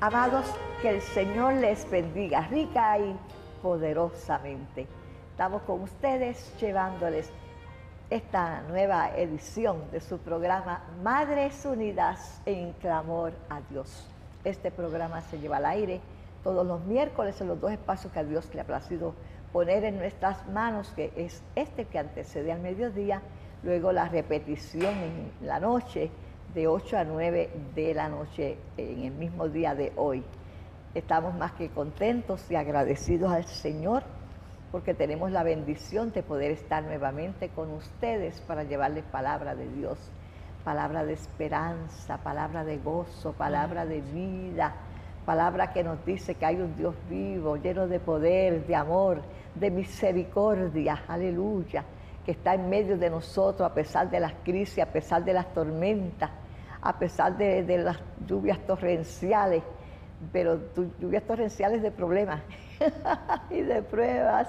Amados, que el Señor les bendiga rica y poderosamente. Estamos con ustedes llevándoles esta nueva edición de su programa Madres Unidas en Clamor a Dios. Este programa se lleva al aire todos los miércoles en los dos espacios que a Dios le ha placido poner en nuestras manos, que es este que antecede al mediodía, luego la repetición en la noche de 8 a 9 de la noche en el mismo día de hoy. Estamos más que contentos y agradecidos al Señor porque tenemos la bendición de poder estar nuevamente con ustedes para llevarles palabra de Dios, palabra de esperanza, palabra de gozo, palabra de vida, palabra que nos dice que hay un Dios vivo, lleno de poder, de amor, de misericordia, aleluya, que está en medio de nosotros a pesar de las crisis, a pesar de las tormentas, a pesar de, las lluvias torrenciales, pero lluvias torrenciales de problemas y de pruebas.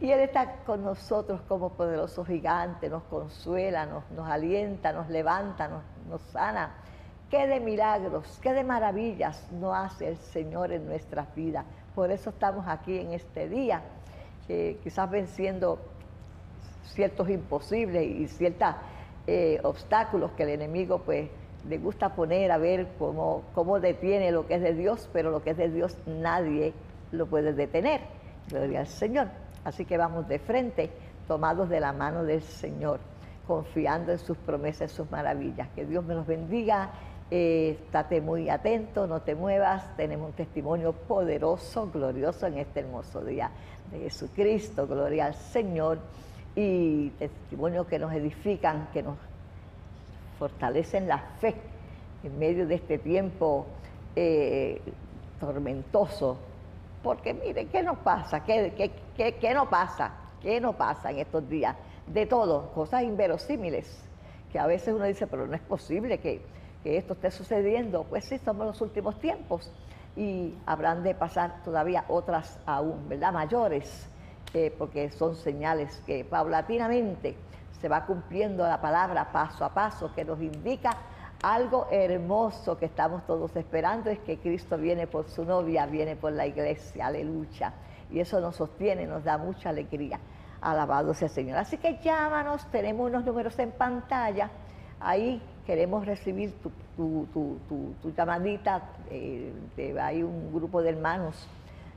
Y Él está con nosotros como poderoso gigante, nos consuela, nos, alienta, nos levanta, nos, sana. Qué de milagros, qué de maravillas no hace el Señor en nuestras vidas. Por eso estamos aquí en este día, quizás venciendo ciertos imposibles y ciertos eh, obstáculos que el enemigo pues le gusta poner a ver cómo, cómo detiene lo que es de Dios, pero lo que es de Dios nadie lo puede detener. Gloria al Señor. Así que vamos de frente, tomados de la mano del Señor, confiando en sus promesas, en sus maravillas. Que Dios me los bendiga. Eh, estate muy atento, no te muevas. Tenemos un testimonio poderoso, glorioso en este hermoso día de Jesucristo. Gloria al Señor. Y testimonio que nos edifican, que nos fortalecen la fe en medio de este tiempo eh, tormentoso porque mire, ¿qué nos pasa? ¿Qué, qué, qué, no pasa? ¿Qué no pasa en estos días? De todo, cosas inverosímiles, que a veces uno dice, pero no es posible que, esto esté sucediendo. Pues sí, somos los últimos tiempos y habrán de pasar todavía otras aún, ¿verdad? Mayores, eh, porque son señales que paulatinamente se va cumpliendo la palabra paso a paso que nos indica algo hermoso que estamos todos esperando es que Cristo viene por su novia, viene por la iglesia, aleluya. Y eso nos sostiene, nos da mucha alegría. Alabado sea el Señor. Así que llámanos, tenemos unos números en pantalla. Ahí queremos recibir tu, llamadita. Eh, hay un grupo de hermanos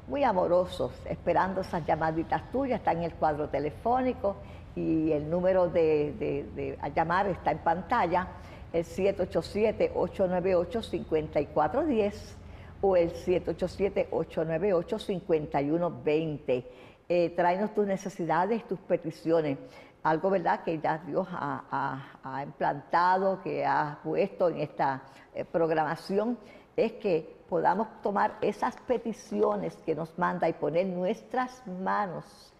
muy amorosos esperando esas llamaditas tuyas. Está en el cuadro telefónico y el número de llamar está en pantalla el 787-898-5410 o el 787-898-5120. Eh, tráenos tus necesidades, tus peticiones. Algo, ¿verdad?, que ya Dios ha, implantado, que ha puesto en esta eh, programación, es que podamos tomar esas peticiones que nos manda y poner nuestras manos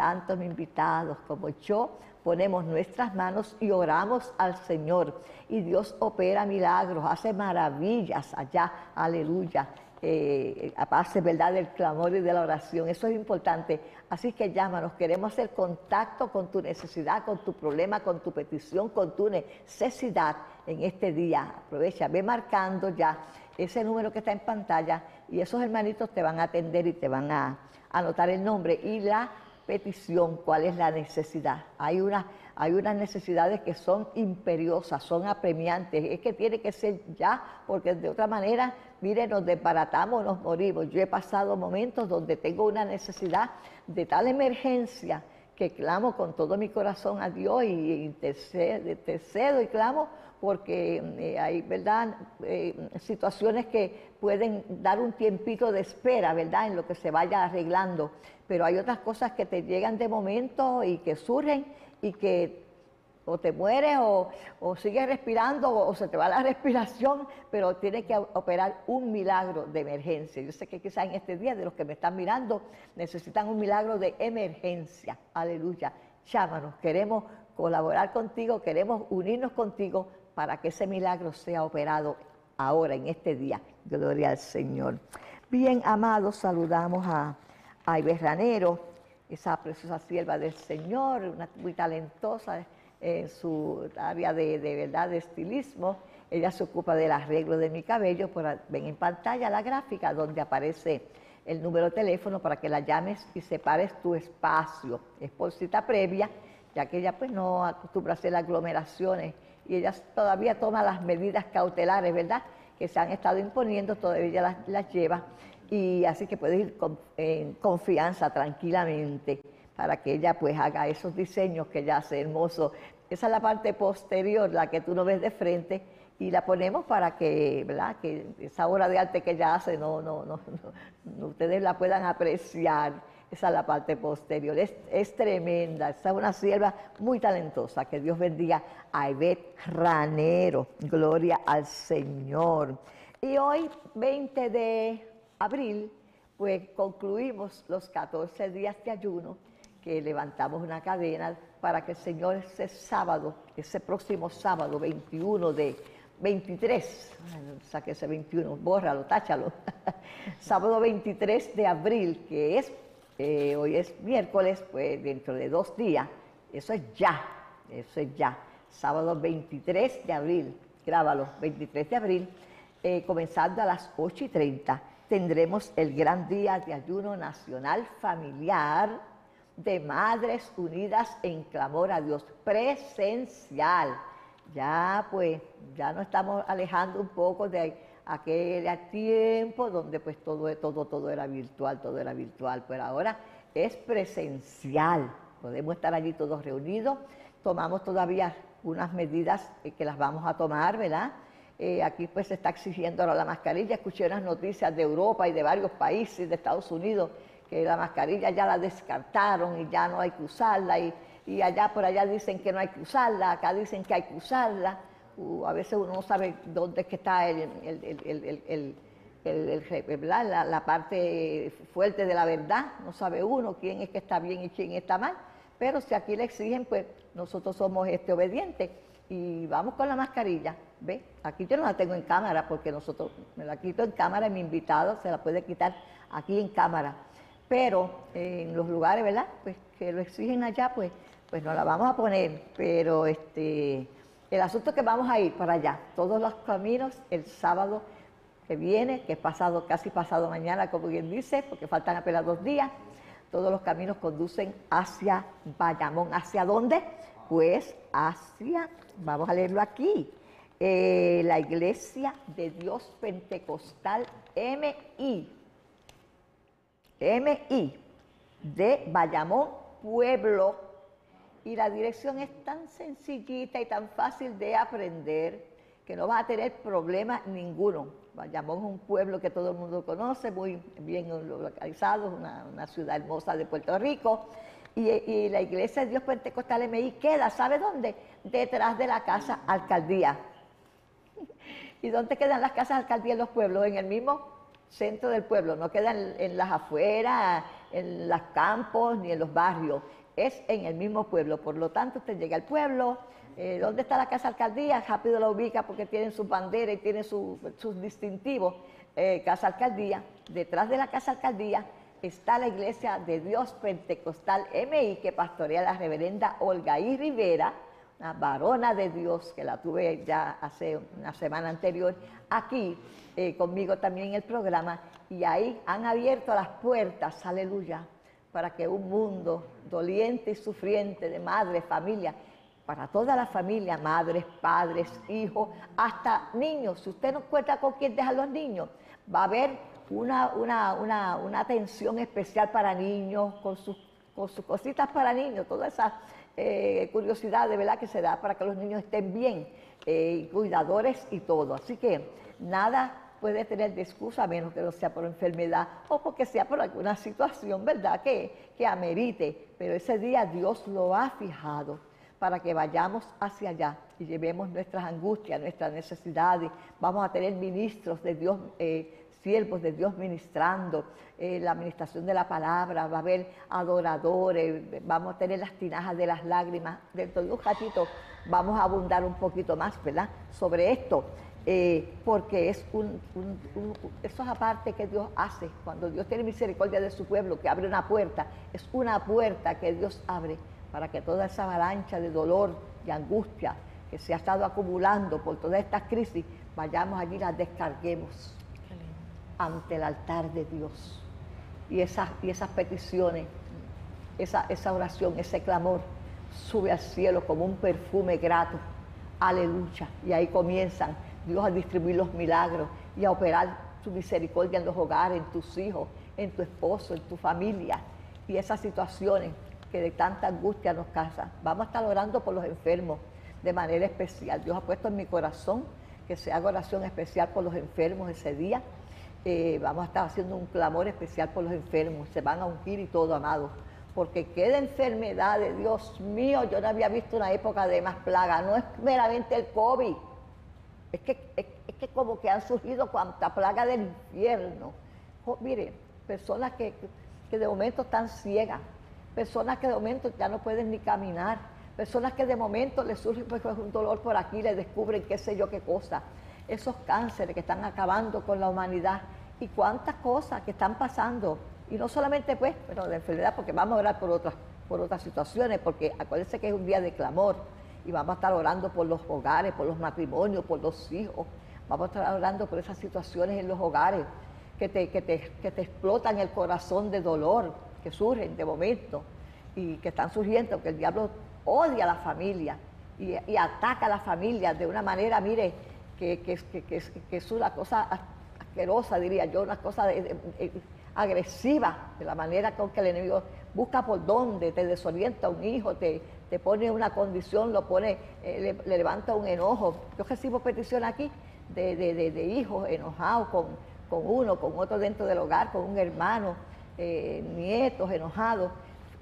tanto mis invitados como yo, ponemos nuestras manos y oramos al Señor. Y Dios opera milagros, hace maravillas allá, aleluya. Eh, a base ¿verdad? del clamor y de la oración. Eso es importante. Así que llámanos, queremos hacer contacto con tu necesidad, con tu problema, con tu petición, con tu necesidad en este día. Aprovecha, ve marcando ya ese número que está en pantalla y esos hermanitos te van a atender y te van a anotar el nombre y la petición, cuál es la necesidad. Hay, una, hay unas necesidades que son imperiosas, son apremiantes, es que tiene que ser ya, porque de otra manera, mire, nos desbaratamos, nos morimos. Yo he pasado momentos donde tengo una necesidad de tal emergencia que clamo con todo mi corazón a Dios y intercedo, y clamo porque eh, hay, ¿verdad?, eh, situaciones que pueden dar un tiempito de espera, ¿verdad?, en lo que se vaya arreglando, pero hay otras cosas que te llegan de momento y que surgen y que o te mueres o, sigues respirando o, se te va la respiración, pero tiene que operar un milagro de emergencia. Yo sé que quizás en este día de los que me están mirando necesitan un milagro de emergencia. Aleluya. Llámanos, queremos colaborar contigo, queremos unirnos contigo para que ese milagro sea operado ahora, en este día. Gloria al Señor. Bien, amados, saludamos a, a esa preciosa sierva del Señor, una muy talentosa en su área de, verdad de estilismo ella se ocupa del arreglo de mi cabello, ven en pantalla la gráfica donde aparece el número de teléfono para que la llames y separes tu espacio. Es por cita previa, ya que ella pues no acostumbra a hacer aglomeraciones y ella todavía toma las medidas cautelares, ¿verdad? Que se han estado imponiendo, todavía las, lleva y así que puedes ir con, en confianza, tranquilamente, para que ella pues haga esos diseños que ella hace hermoso. Esa es la parte posterior, la que tú no ves de frente, y la ponemos para que, ¿verdad? que esa obra de arte que ella hace, no, no, no, no ustedes la puedan apreciar. Esa es la parte posterior. Es, es tremenda. Esa es una sierva muy talentosa. Que Dios bendiga a Ivette Ranero. Gloria al Señor. Y hoy, 20 de abril, pues concluimos los 14 días de ayuno que levantamos una cadena para que el Señor ese sábado, ese próximo sábado 21 de 23, saque ese 21, bórralo, táchalo, sábado 23 de abril, que es, eh, hoy es miércoles, pues dentro de dos días, eso es ya, eso es ya, sábado 23 de abril, grábalo, 23 de abril, eh, comenzando a las 8 y 30 tendremos el gran día de ayuno nacional familiar de Madres Unidas en Clamor a Dios, presencial. Ya pues, ya nos estamos alejando un poco de aquel tiempo donde pues todo, todo, todo era virtual, todo era virtual, pero ahora es presencial. Podemos estar allí todos reunidos, tomamos todavía unas medidas que las vamos a tomar, ¿verdad? Eh, aquí pues se está exigiendo ahora la mascarilla. Escuché unas noticias de Europa y de varios países de Estados Unidos que la mascarilla ya la descartaron y ya no hay que usarla y, allá por allá dicen que no hay que usarla, acá dicen que hay que usarla. A veces uno no sabe dónde es que está la, la, parte fuerte de la verdad, no sabe uno quién es que está bien y quién está mal, pero si aquí le exigen, pues nosotros somos este obedientes y vamos con la mascarilla. ¿Ve? Aquí yo no la tengo en cámara porque nosotros me la quito en cámara y mi invitado se la puede quitar aquí en cámara. Pero en los lugares, ¿verdad? Pues que lo exigen allá, pues, pues no la vamos a poner. Pero este, el asunto que vamos a ir para allá. Todos los caminos el sábado que viene, que es pasado, casi pasado mañana, como bien dice, porque faltan apenas dos días, todos los caminos conducen hacia Bayamón. ¿Hacia dónde? Pues hacia, vamos a leerlo aquí, eh, la Iglesia de Dios Pentecostal MI, MI, de Bayamón, Pueblo. Y la dirección es tan sencillita y tan fácil de aprender que no va a tener problema ninguno. Bayamón es un pueblo que todo el mundo conoce, muy bien localizado, una, ciudad hermosa de Puerto Rico. Y, la iglesia de Dios Pentecostal MI queda, ¿sabe dónde? Detrás de la casa alcaldía. ¿Y dónde quedan las casas alcaldía en los pueblos? En el mismo centro del pueblo, no quedan en las afueras, en los campos ni en los barrios, es en el mismo pueblo. Por lo tanto, usted llega al pueblo, eh, ¿dónde está la casa alcaldía? Rápido la ubica porque tienen su bandera y tienen sus distintivos. Eh, casa alcaldía, detrás de la casa alcaldía está la iglesia de Dios Pentecostal MI que pastorea la reverenda Olga I. Rivera, una varona de Dios, que la tuve ya hace una semana anterior, aquí eh, conmigo también en el programa, y ahí han abierto las puertas, aleluya, para que un mundo doliente y sufriente de madre, familia, para toda la familia, madres, padres, hijos, hasta niños, si usted no cuenta con quién deja los niños, va a haber una, una, atención especial para niños, con sus, con sus cositas para niños, todas esas eh, curiosidad de verdad que se da para que los niños estén bien, eh, cuidadores y todo. Así que nada puede tener de excusa, a menos que no sea por enfermedad o porque sea por alguna situación, ¿verdad?, que, que amerite. Pero ese día Dios lo ha fijado para que vayamos hacia allá y llevemos nuestras angustias, nuestras necesidades. Vamos a tener ministros de Dios. Eh, siervos de Dios ministrando, eh, la administración de la palabra, va a haber adoradores, vamos a tener las tinajas de las lágrimas. Dentro de un ratito vamos a abundar un poquito más, ¿verdad?, sobre esto. Eh, porque es un, eso es aparte que Dios hace, cuando Dios tiene misericordia de su pueblo, que abre una puerta, es una puerta que Dios abre para que toda esa avalancha de dolor, de angustia, que se ha estado acumulando por todas estas crisis, vayamos allí y las descarguemos ante el altar de Dios. Y esas, y esas peticiones, esa, esa oración, ese clamor, sube al cielo como un perfume grato. Aleluya. Y ahí comienzan Dios a distribuir los milagros y a operar su misericordia en los hogares, en tus hijos, en tu esposo, en tu familia. Y esas situaciones que de tanta angustia nos causan. Vamos a estar orando por los enfermos de manera especial. Dios ha puesto en mi corazón que se haga oración especial por los enfermos ese día. Eh, vamos a estar haciendo un clamor especial por los enfermos. Se van a ungir y todo, amados. Porque enfermedad de Dios mío. Yo no había visto una época de más plaga. No es meramente el COVID. Es que, es, que como que han surgido cuanta plaga del infierno. Oh, mire, personas que, que de momento están ciegas. Personas que de momento ya no pueden ni caminar Personas que de momento les surge pues, un dolor por aquí, les descubren qué sé yo qué cosa. Esos cánceres que están acabando con la humanidad y cuántas cosas que están pasando. Y no solamente pues, pero de enfermedad, porque vamos a orar por otras, por otras situaciones, porque acuérdense que es un día de clamor y vamos a estar orando por los hogares, por los matrimonios, por los hijos. Vamos a estar orando por esas situaciones en los hogares que te, que te, que te explotan el corazón de dolor, que surgen de momento y que están surgiendo, que el diablo odia a la familia y, ataca a la familia de una manera, mire, que, es una cosa asquerosa, diría yo, una cosa agresiva, de la manera con que el enemigo busca por dónde, te desorienta un hijo, te, te pone una condición, lo pone, eh, le, levanta un enojo. Yo recibo petición aquí de, hijos enojados con, uno, con otro dentro del hogar, con un hermano, eh, nietos enojados.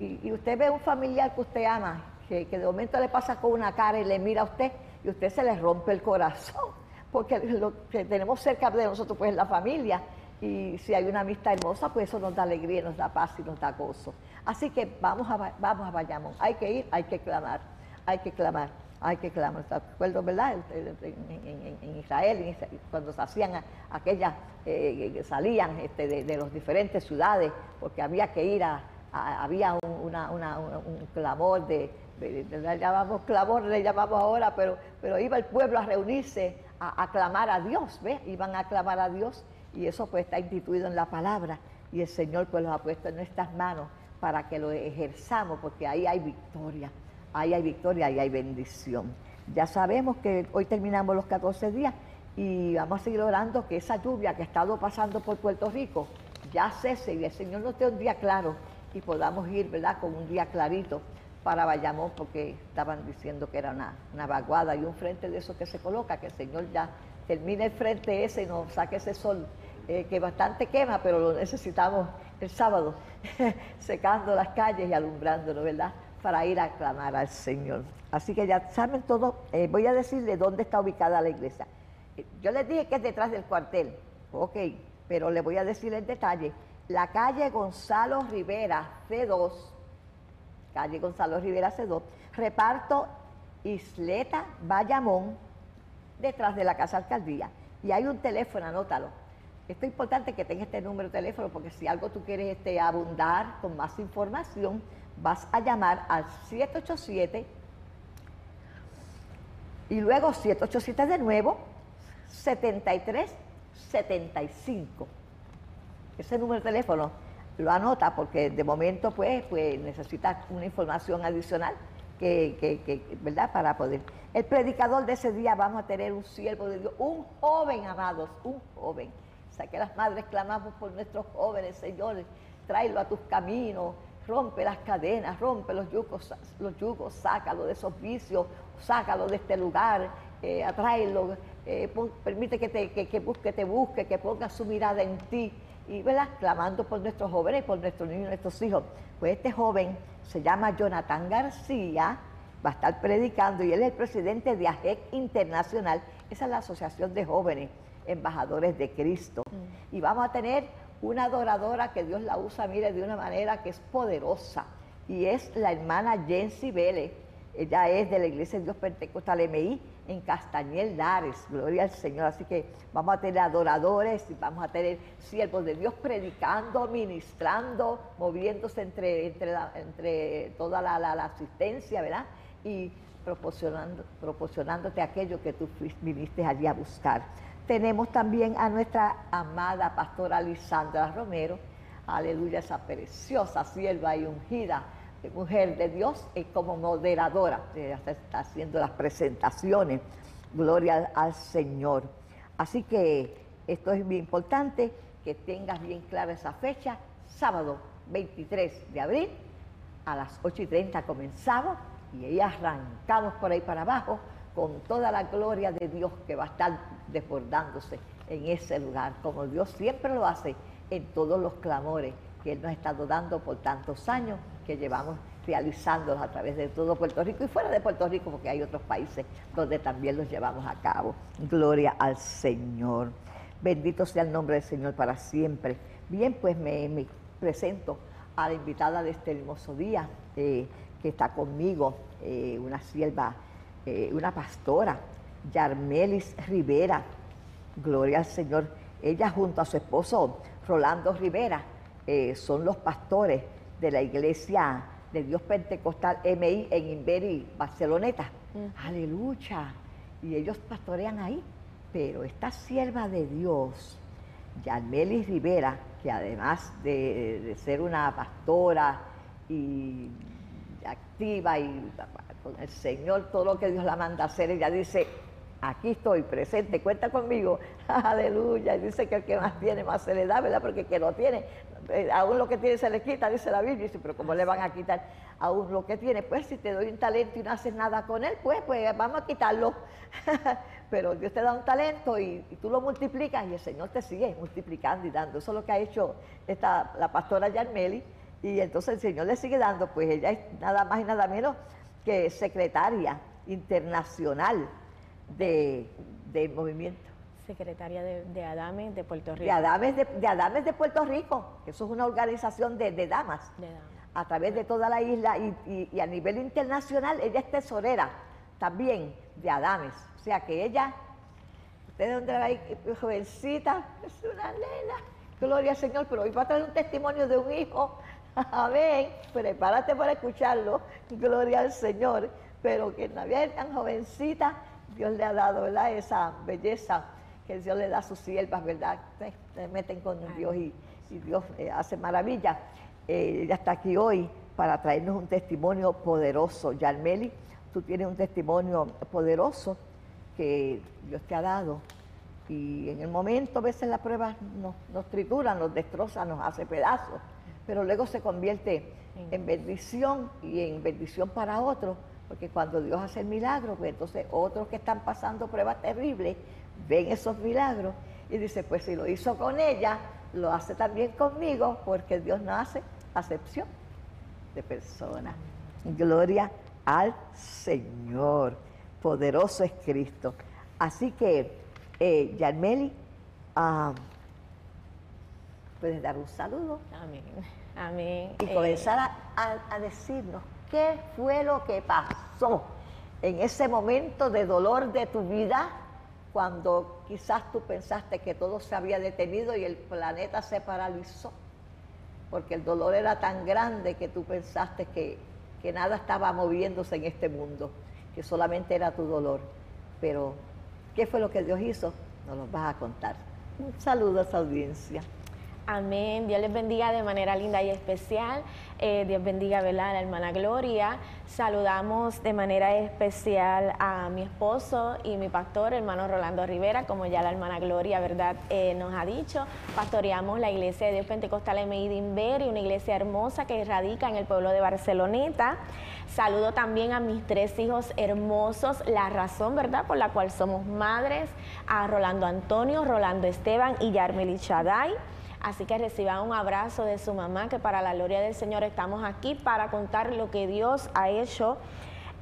Y, y, usted ve un familiar que usted ama que, de momento le pasa con una cara y le mira a usted y usted se le rompe el corazón, porque lo que tenemos cerca de nosotros pues es la familia y si hay una amistad hermosa pues eso nos da alegría, nos da paz y nos da gozo. Así que vamos a, vamos a Bayamón, hay que ir, hay que clamar, hay que clamar, hay que clamar. ¿Te verdad? En, Israel, cuando se hacían aquellas, eh, que salían este, de, de las diferentes ciudades, porque había que ir a, había un, clamor de, le llamamos clamor, le llamamos ahora, pero, iba el pueblo a reunirse a, clamar a Dios, ¿ves? Iban a clamar a Dios y eso pues está instituido en la palabra y el Señor pues los ha puesto en nuestras manos para que lo ejerzamos porque ahí hay victoria, ahí hay victoria, ahí hay bendición. Ya sabemos que hoy terminamos los 14 días y vamos a seguir orando que esa lluvia que ha estado pasando por Puerto Rico ya cese y el Señor nos dé un día claro y podamos ir, ¿verdad?, con un día clarito para Bayamón porque estaban diciendo que era una, una vaguada y un frente de eso que se coloca, que el Señor ya termine el frente ese y nos saque ese sol eh, que bastante quema, pero lo necesitamos el sábado, secando las calles y alumbrándolo, ¿verdad? Para ir a clamar al Señor. Así que ya saben todo, eh, voy a decirles dónde está ubicada la iglesia. Eh, yo les dije que es detrás del cuartel, ok, pero les voy a decir el detalle. La calle Gonzalo Rivera, C2, calle Gonzalo Rivera C2, reparto Isleta Bayamón, detrás de la Casa Alcaldía. Y hay un teléfono, anótalo. Esto es importante que tenga este número de teléfono porque si algo tú quieres este, abundar con más información, vas a llamar al 787 y luego 787 de nuevo 7375. Ese número de teléfono lo anota porque de momento pues, pues necesita una información adicional que, ¿verdad? Para poder. El predicador de ese día vamos a tener un siervo de Dios, un joven, amados, un joven. Que las madres clamamos por nuestros jóvenes, señores, tráelo a tus caminos, rompe las cadenas, rompe los yugos, los yugos, sácalo de esos vicios, sácalo de este lugar, eh, atráelo, eh, permite que te, que, que busque, te busque, que ponga su mirada en ti y ¿verdad? clamando por nuestros jóvenes, por nuestros niños, nuestros hijos. Pues este joven se llama Jonathan García, va a estar predicando y él es el presidente de AJEC Internacional, esa es la Asociación de Jóvenes Embajadores de Cristo. Mm. Y vamos a tener una adoradora que Dios la usa, mire, de una manera que es poderosa, y es la hermana Jensi Vélez. Ella es de la Iglesia de Dios Pentecostal MI en Castañel Lares, gloria al Señor. Así que vamos a tener adoradores y vamos a tener siervos de Dios predicando, ministrando, moviéndose entre, entre, entre toda la, asistencia, ¿verdad? Y proporcionando, proporcionándote aquello que tú viniste allí a buscar. Tenemos también a nuestra amada pastora Lisandra Romero, aleluya, esa preciosa sierva y ungida mujer de Dios, es como moderadora, está haciendo las presentaciones, gloria al Señor. Así que esto es muy importante, que tengas bien clara esa fecha, sábado 23 de abril, a las 8 y 30 comenzamos y ahí arrancamos por ahí para abajo con toda la gloria de Dios que va a estar desbordándose en ese lugar, como Dios siempre lo hace en todos los clamores que Él nos ha estado dando por tantos años que llevamos realizándolos a través de todo Puerto Rico y fuera de Puerto Rico, porque hay otros países donde también los llevamos a cabo. Gloria al Señor. Bendito sea el nombre del Señor para siempre. Bien, pues me, presento a la invitada de este hermoso día, eh, que está conmigo, eh, una sierva, eh, una pastora, Yarmelis Rivera. Gloria al Señor. Ella junto a su esposo Rolando Rivera son los pastores de la iglesia de Dios Pentecostal MI en Inveri, Barceloneta. Aleluya. Y ellos pastorean ahí. Pero esta sierva de Dios, Yarmelis Rivera, que además de, ser una pastora y activa y con el Señor todo lo que Dios la manda a hacer, ella dice, aquí estoy presente, cuenta conmigo, aleluya, y dice que el que más tiene más se le da, ¿verdad? Porque el que no tiene, eh, aún lo que tiene se le quita, dice la Biblia, dice, pero ¿cómo le van a quitar aún lo que tiene? Pues si te doy un talento y no haces nada con él, pues, pues vamos a quitarlo. pero Dios te da un talento y, tú lo multiplicas y el Señor te sigue multiplicando y dando. Eso es lo que ha hecho esta, la pastora Yarmeli y entonces el Señor le sigue dando, pues ella es nada más y nada menos que secretaria internacional de, del movimiento. Secretaria de, de, Adames de Puerto Rico. De Adames de, de, de Puerto Rico, que eso es una organización de, damas, a través de toda la isla y, y, a nivel internacional ella es tesorera también de Adames. O sea que ella, ustedes donde la ven, jovencita, es una nena, gloria al Señor, pero hoy va a traer un testimonio de un hijo. Amén. Prepárate para escucharlo, gloria al Señor. Pero que había tan jovencita, Dios le ha dado ¿verdad? esa belleza que Dios le da a sus siervas, ¿verdad? Se, meten con Dios y, Dios eh, hace maravilla. Eh, ella está aquí hoy para traernos un testimonio poderoso. Yarmeli, tú tienes un testimonio poderoso que Dios te ha dado. Y en el momento, a veces la prueba nos, nos tritura, nos destroza, nos hace pedazos, pero luego se convierte en bendición y en bendición para otros porque cuando Dios hace el milagro, pues entonces otros que están pasando pruebas terribles ven esos milagros y dice, pues si lo hizo con ella, lo hace también conmigo, porque Dios no hace acepción de personas. Gloria al Señor. Poderoso es Cristo. Así que, eh, Yarmeli, ah, puedes dar un saludo. Amén. Amén. Y comenzar a decirnos ¿Qué fue lo que pasó en ese momento de dolor de tu vida cuando quizás tú pensaste que todo se había detenido y el planeta se paralizó? Porque el dolor era tan grande que tú pensaste que, que nada estaba moviéndose en este mundo, que solamente era tu dolor. Pero, ¿qué fue lo que Dios hizo? Nos lo vas a contar. Un saludo a esa audiencia. Amén. Dios les bendiga de manera linda y especial. Eh, Dios bendiga a la hermana Gloria. Saludamos de manera especial a mi esposo y mi pastor, hermano Rolando Rivera, como ya la hermana Gloria verdad eh, nos ha dicho. Pastoreamos la iglesia de Dios Pentecostal en y una iglesia hermosa que radica en el pueblo de Barceloneta. Saludo también a mis tres hijos hermosos, la razón, ¿verdad?, por la cual somos madres, a Rolando Antonio, Rolando Esteban y Yarmeli Shaday. Así que reciban un abrazo de su mamá, que para la gloria del Señor estamos aquí para contar lo que Dios ha hecho.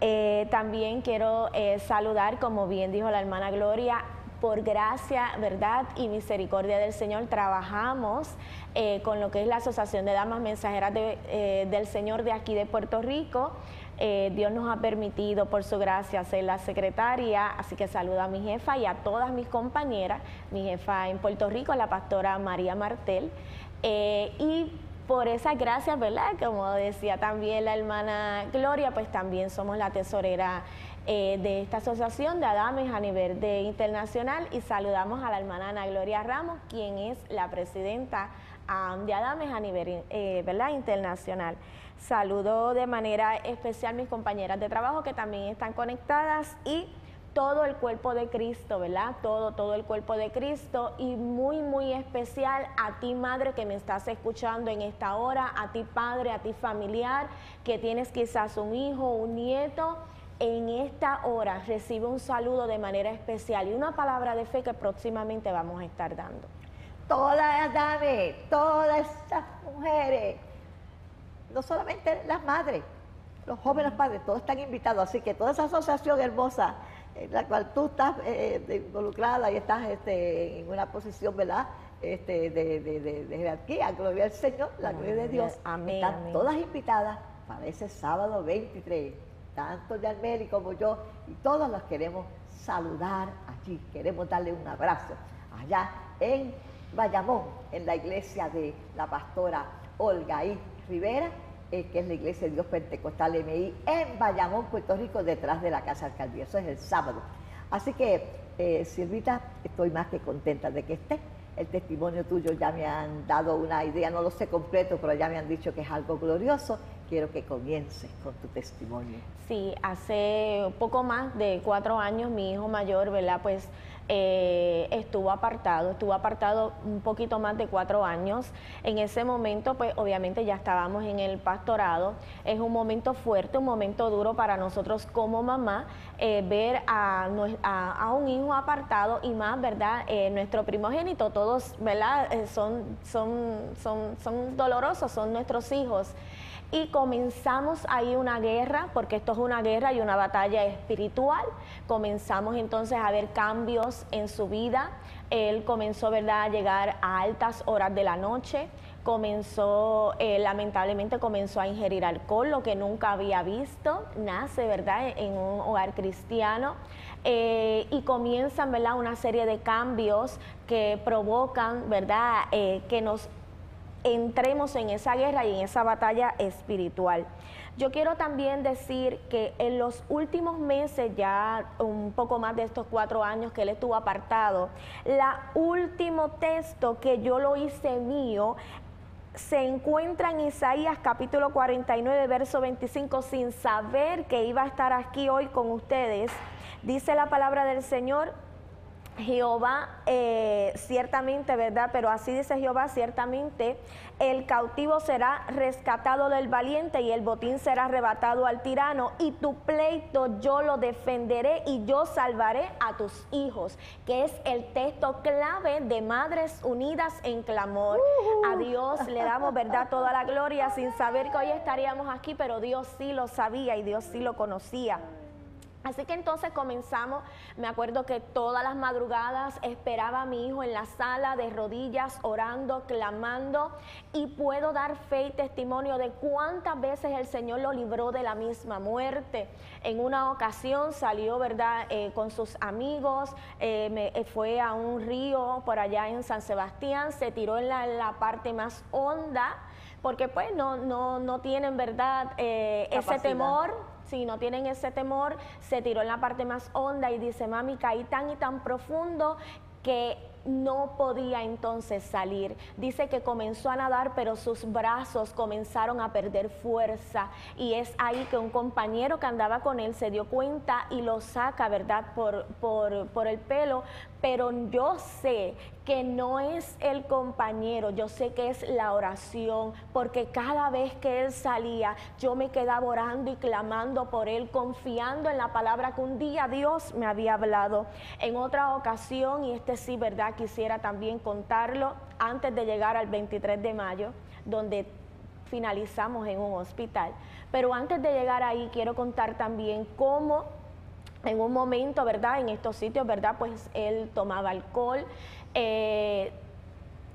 Eh, también quiero eh, saludar, como bien dijo la hermana Gloria, por gracia, verdad y misericordia del Señor trabajamos eh, con lo que es la Asociación de Damas Mensajeras del Señor de aquí de Puerto Rico. Eh, Dios nos ha permitido, por su gracia, ser la secretaria, así que saludo a mi jefa y a todas mis compañeras, mi jefa en Puerto Rico, la pastora María Martel, eh, y por esas gracias, ¿verdad? Como decía también la hermana Gloria, pues también somos la tesorera eh, de esta asociación de Adames a nivel de internacional y saludamos a la hermana Ana Gloria Ramos, quien es la presidenta de Adames a nivel ¿verdad? internacional. Saludo de manera especial mis compañeras de trabajo que también están conectadas y todo el cuerpo de Cristo, ¿verdad? Todo, todo el cuerpo de Cristo y muy, muy especial a ti madre que me estás escuchando en esta hora, a ti padre, a ti familiar, que tienes quizás un hijo, un nieto en esta hora recibe un saludo de manera especial y una palabra de fe que próximamente vamos a estar dando. Todas, dame, todas estas mujeres, no solamente las madres, los jóvenes padres, todos están invitados, así que toda esa asociación hermosa en la cual tú estás eh, involucrada y estás este, en una posición, ¿verdad? Este, de, jerarquía, gloria al Señor, la gloria de Dios. Están todas invitadas para ese sábado 23 tanto de Almeri como yo, y todos los queremos saludar allí, queremos darle un abrazo allá en Bayamón, en la iglesia de la pastora Olga I. Rivera, eh, que es la iglesia de Dios Pentecostal MI, en Bayamón, Puerto Rico, detrás de la Casa Alcaldía. Eso es el sábado. Así que, eh, Silvita, estoy más que contenta de que esté. El testimonio tuyo ya me han dado una idea, no lo sé completo, pero ya me han dicho que es algo glorioso quiero que comiences con tu testimonio. Sí, hace poco más de cuatro años mi hijo mayor, ¿verdad? Pues eh, estuvo apartado, estuvo apartado un poquito más de cuatro años. En ese momento, pues obviamente ya estábamos en el pastorado. Es un momento fuerte, un momento duro para nosotros como mamá, eh, ver a, a, un hijo apartado y más, ¿verdad? Eh, nuestro primogénito, todos, ¿verdad? son, son, son, son dolorosos, son nuestros hijos y comenzamos ahí una guerra, porque esto es una guerra y una batalla espiritual. Comenzamos entonces a ver cambios en su vida. Él comenzó, ¿verdad?, a llegar a altas horas de la noche. Comenzó, eh, lamentablemente, comenzó a ingerir alcohol, lo que nunca había visto. Nace, ¿verdad?, en un hogar cristiano. Eh, y comienzan, ¿verdad?, una serie de cambios que provocan, ¿verdad?, eh, que nos entremos en esa guerra y en esa batalla espiritual. Yo quiero también decir que en los últimos meses, ya un poco más de estos cuatro años que él estuvo apartado, la último texto que yo lo hice mío se encuentra en Isaías capítulo 49, verso 25, sin saber que iba a estar aquí hoy con ustedes. Dice la palabra del Señor, Jehová eh, ciertamente, ¿verdad? Pero así dice Jehová, ciertamente el cautivo será rescatado del valiente y el botín será arrebatado al tirano y tu pleito yo lo defenderé y yo salvaré a tus hijos, que es el texto clave de Madres Unidas en Clamor. A Dios le damos, ¿verdad? Toda la gloria sin saber que hoy estaríamos aquí, pero Dios sí lo sabía y Dios sí lo conocía. Así que entonces comenzamos, me acuerdo que todas las madrugadas esperaba a mi hijo en la sala de rodillas, orando, clamando, y puedo dar fe y testimonio de cuántas veces el Señor lo libró de la misma muerte. En una ocasión salió, ¿verdad?, eh, con sus amigos, eh, me, eh, fue a un río por allá en San Sebastián, se tiró en la, parte más honda, porque pues no, no, no tienen, ¿verdad?, ese temor si no tienen ese temor, se tiró en la parte más honda y dice, mami, caí tan y tan profundo que no podía entonces salir. Dice que comenzó a nadar, pero sus brazos comenzaron a perder fuerza. Y es ahí que un compañero que andaba con él se dio cuenta y lo saca, ¿verdad? Por, por, por el pelo. Pero yo sé que no es el compañero, yo sé que es la oración, porque cada vez que él salía, yo me quedaba orando y clamando por él, confiando en la palabra que un día Dios me había hablado. En otra ocasión, y este sí, ¿verdad? Quisiera también contarlo, antes de llegar al 23 de mayo, donde finalizamos en un hospital. Pero antes de llegar ahí, quiero contar también cómo en un momento, ¿verdad? En estos sitios, ¿verdad? Pues él tomaba alcohol, eh,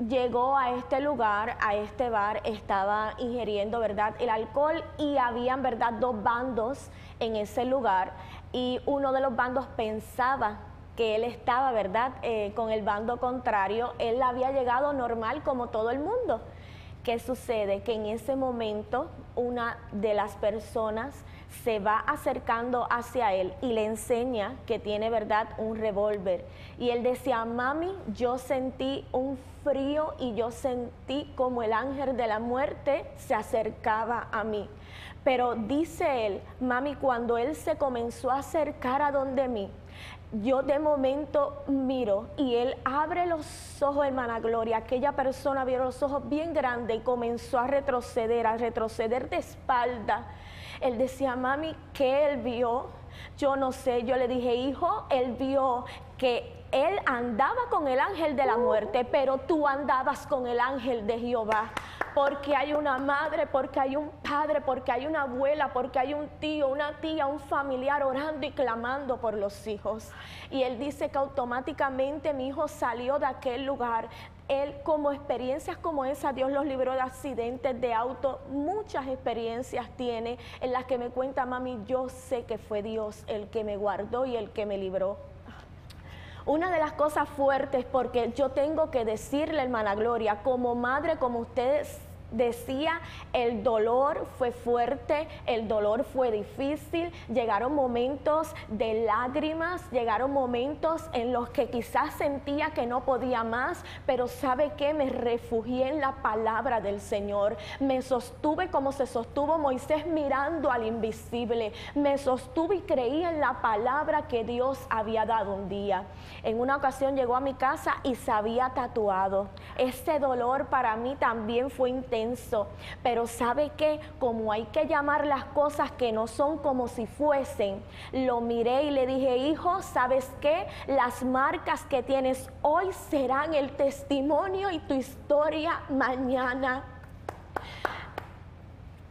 llegó a este lugar, a este bar, estaba ingiriendo, ¿verdad?, el alcohol y habían, ¿verdad?, dos bandos en ese lugar y uno de los bandos pensaba que él estaba, ¿verdad?, eh, con el bando contrario, él había llegado normal como todo el mundo. ¿Qué sucede? Que en ese momento una de las personas se va acercando hacia él y le enseña que tiene, ¿verdad?, un revólver. Y él decía, mami, yo sentí un frío y yo sentí como el ángel de la muerte se acercaba a mí. Pero dice él, mami, cuando él se comenzó a acercar a donde mí, yo de momento miro y él abre los ojos, hermana Gloria. Aquella persona vio los ojos bien grandes y comenzó a retroceder, a retroceder de espalda. Él decía, mami, ¿qué él vio? Yo no sé, yo le dije, hijo, él vio que él andaba con el ángel de la muerte, pero tú andabas con el ángel de Jehová porque hay una madre, porque hay un padre, porque hay una abuela, porque hay un tío, una tía, un familiar orando y clamando por los hijos. Y él dice que automáticamente mi hijo salió de aquel lugar. Él como experiencias como esa, Dios los libró de accidentes de auto, muchas experiencias tiene en las que me cuenta, mami, yo sé que fue Dios el que me guardó y el que me libró. Una de las cosas fuertes, porque yo tengo que decirle, hermana Gloria, como madre, como ustedes decía, el dolor fue fuerte, el dolor fue difícil, llegaron momentos de lágrimas, llegaron momentos en los que quizás sentía que no podía más, pero sabe que me refugié en la palabra del Señor, me sostuve como se sostuvo Moisés mirando al invisible, me sostuve y creí en la palabra que Dios había dado un día. En una ocasión llegó a mi casa y se había tatuado. Ese dolor para mí también fue intenso pero sabe que como hay que llamar las cosas que no son como si fuesen, lo miré y le dije, hijo, ¿sabes qué? Las marcas que tienes hoy serán el testimonio y tu historia mañana.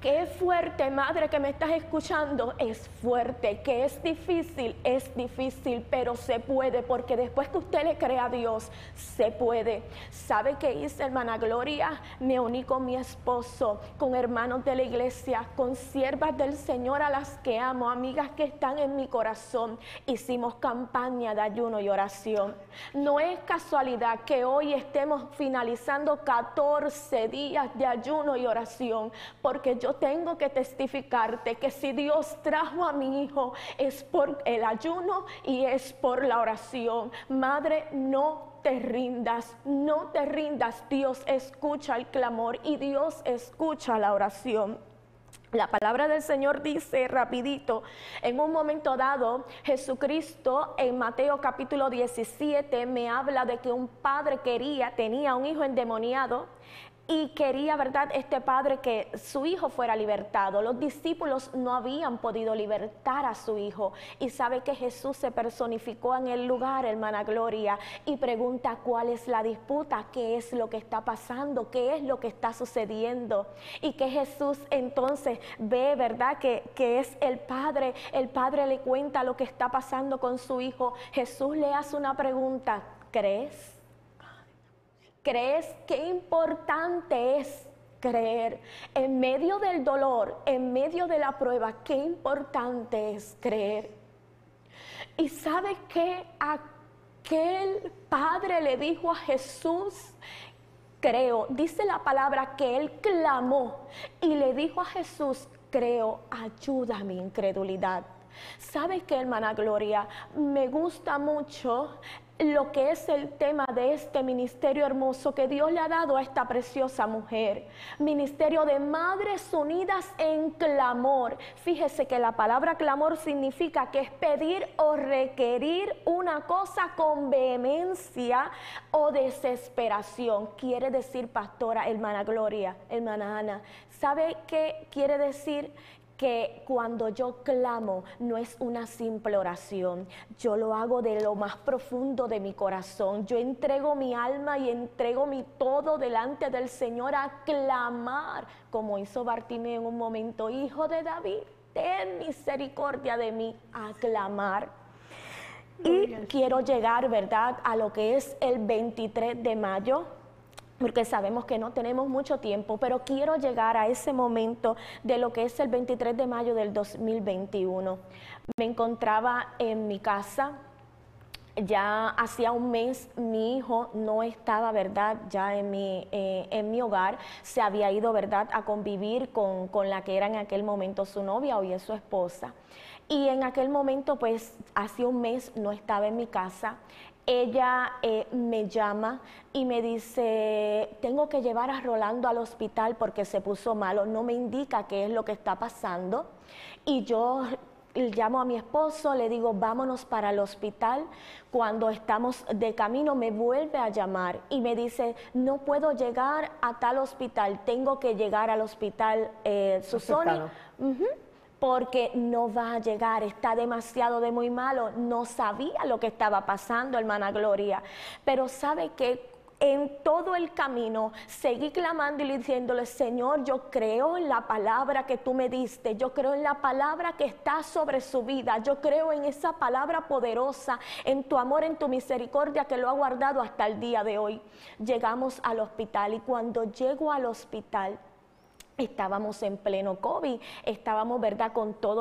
Qué fuerte, madre, que me estás escuchando, es fuerte. Que es difícil, es difícil, pero se puede, porque después que usted le crea a Dios, se puede. ¿Sabe qué hice, hermana Gloria? Me uní con mi esposo, con hermanos de la iglesia, con siervas del Señor a las que amo, amigas que están en mi corazón. Hicimos campaña de ayuno y oración. No es casualidad que hoy estemos finalizando 14 días de ayuno y oración, porque tengo que testificarte que si Dios trajo a mi hijo es por el ayuno y es por la oración. Madre, no te rindas, no te rindas. Dios escucha el clamor y Dios escucha la oración. La palabra del Señor dice rapidito, en un momento dado, Jesucristo en Mateo capítulo 17 me habla de que un padre quería, tenía un hijo endemoniado y quería, ¿verdad?, este padre que su hijo fuera libertado. Los discípulos no habían podido libertar a su hijo y sabe que Jesús se personificó en el lugar, hermana Gloria, y pregunta cuál es la disputa, qué es lo que está pasando, qué es lo que está sucediendo. Y que Jesús entonces ve, ¿verdad?, que, que es el padre, el padre le cuenta lo que está pasando con su hijo. Jesús le hace una pregunta, ¿crees? ¿Crees qué importante es creer? En medio del dolor, en medio de la prueba, qué importante es creer. Y sabe que aquel padre le dijo a Jesús, creo, dice la palabra que él clamó y le dijo a Jesús, creo, ayuda a mi incredulidad. ¿Sabe qué, hermana Gloria? Me gusta mucho lo que es el tema de este ministerio hermoso que Dios le ha dado a esta preciosa mujer. Ministerio de Madres Unidas en clamor. Fíjese que la palabra clamor significa que es pedir o requerir una cosa con vehemencia o desesperación. Quiere decir, pastora, hermana Gloria, hermana Ana, ¿sabe qué quiere decir? Que cuando yo clamo no es una simple oración, yo lo hago de lo más profundo de mi corazón, yo entrego mi alma y entrego mi todo delante del Señor a clamar, como hizo Bartimeo en un momento, hijo de David, ten misericordia de mí, a clamar. Y quiero llegar, ¿verdad?, a lo que es el 23 de mayo porque sabemos que no tenemos mucho tiempo, pero quiero llegar a ese momento de lo que es el 23 de mayo del 2021. Me encontraba en mi casa ya hacía un mes mi hijo no estaba, ¿verdad? Ya en mi, eh, en mi hogar, se había ido, ¿verdad?, a convivir con, con, la que era en aquel momento su novia, hoy es su esposa. Y en aquel momento, pues, hacía un mes no estaba en mi casa. Ella eh, me llama y me dice, tengo que llevar a Rolando al hospital porque se puso malo, no me indica qué es lo que está pasando. Y yo llamo a mi esposo, le digo, vámonos para el hospital. Cuando estamos de camino me vuelve a llamar y me dice, no puedo llegar a tal hospital, tengo que llegar al hospital eh, Susoni. Porque no va a llegar, está demasiado de muy malo, no sabía lo que estaba pasando, hermana Gloria, pero sabe que en todo el camino seguí clamando y diciéndole, Señor, yo creo en la palabra que tú me diste, yo creo en la palabra que está sobre su vida, yo creo en esa palabra poderosa, en tu amor, en tu misericordia que lo ha guardado hasta el día de hoy. Llegamos al hospital y cuando llego al hospital, Estábamos en pleno COVID, estábamos, ¿verdad?, con todo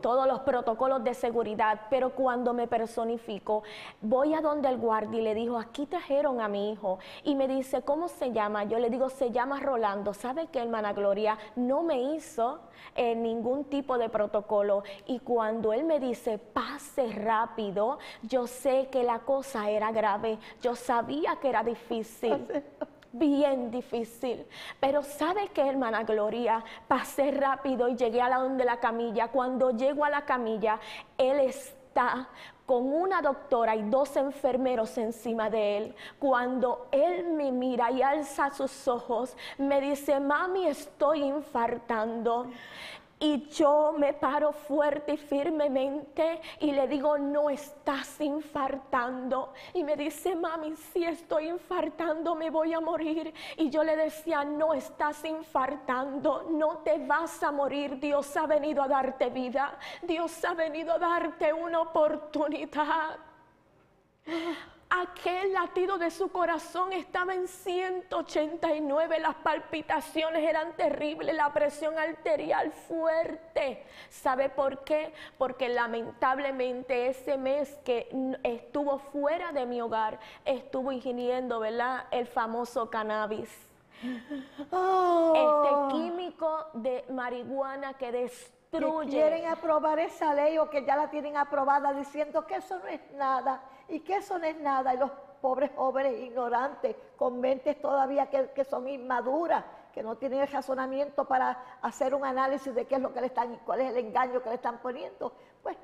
todos los protocolos de seguridad, pero cuando me personifico, voy a donde el guardia y le digo, aquí trajeron a mi hijo, y me dice, ¿cómo se llama? Yo le digo, se llama Rolando. ¿Sabe qué, hermana Gloria? No me hizo eh, ningún tipo de protocolo, y cuando él me dice, pase rápido, yo sé que la cosa era grave, yo sabía que era difícil bien difícil. Pero ¿sabe qué, hermana Gloria? Pasé rápido y llegué a la donde la camilla. Cuando llego a la camilla, él está con una doctora y dos enfermeros encima de él. Cuando él me mira y alza sus ojos, me dice, mami, estoy infartando. Y yo me paro fuerte y firmemente y le digo, no estás infartando. Y me dice, mami, si estoy infartando, me voy a morir. Y yo le decía, no estás infartando, no te vas a morir. Dios ha venido a darte vida. Dios ha venido a darte una oportunidad. Aquel latido de su corazón estaba en 189, las palpitaciones eran terribles, la presión arterial fuerte. ¿Sabe por qué? Porque lamentablemente ese mes que estuvo fuera de mi hogar, estuvo ingiriendo, ¿verdad? El famoso cannabis. Oh. Este químico de marihuana que destruye. quieren aprobar esa ley o que ya la tienen aprobada diciendo que eso no es nada y que eso no es nada. Y los pobres jóvenes ignorantes, con mentes todavía que, son inmaduras, que no tienen el razonamiento para hacer un análisis de qué es lo que le están, cuál es el engaño que le están poniendo, pues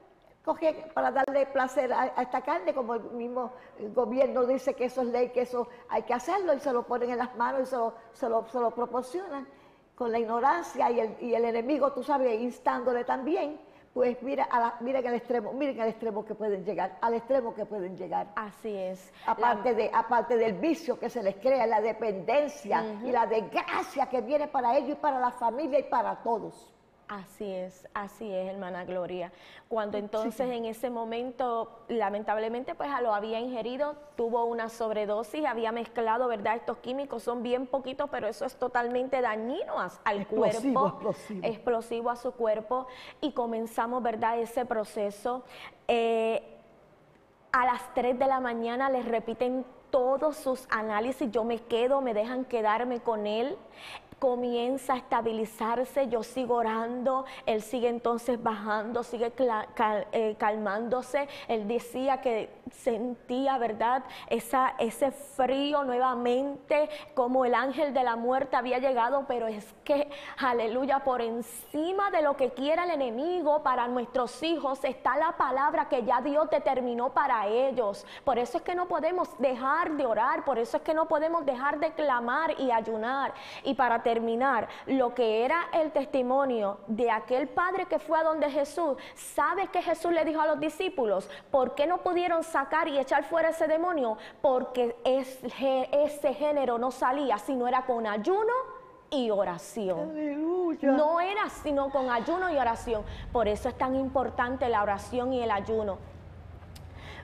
cogen para darle placer a, esta carne, como el mismo gobierno dice que eso es ley, que eso hay que hacerlo, y se lo ponen en las manos y se lo, se lo, se lo proporcionan con la ignorancia y el, y el enemigo, tú sabes, instándole también pues mira, miren el extremo, miren el extremo que pueden llegar, al extremo que pueden llegar. Así es. Aparte, de, aparte del vicio que se les crea, la dependencia y la desgracia que viene para ellos y para la familia y para todos. Así es, así es, hermana Gloria. Cuando entonces en ese momento, lamentablemente, pues lo había ingerido, tuvo una sobredosis, había mezclado, ¿verdad? Estos químicos son bien poquitos, pero eso es totalmente dañino al cuerpo, explosivo. explosivo. a su cuerpo, y comenzamos, ¿verdad? Ese proceso. Eh, a las 3 de la mañana les repiten todos sus análisis, yo me quedo, me dejan quedarme con él comienza a estabilizarse, yo sigo orando, él sigue entonces bajando, sigue eh, calmándose, él decía que sentía, ¿verdad? Esa, ese frío nuevamente, como el ángel de la muerte había llegado, pero es que, aleluya, por encima de lo que quiera el enemigo para nuestros hijos está la palabra que ya Dios determinó para ellos. Por eso es que no podemos dejar de orar, por eso es que no podemos dejar de clamar y ayunar. Y para terminar, lo que era el testimonio de aquel padre que fue a donde Jesús, ¿sabe que Jesús le dijo a los discípulos? ¿Por qué no pudieron sacar y echar fuera ese demonio? Porque ese género no salía, sino era con ayuno y oración. No era sino con ayuno y oración. Por eso es tan importante la oración y el ayuno.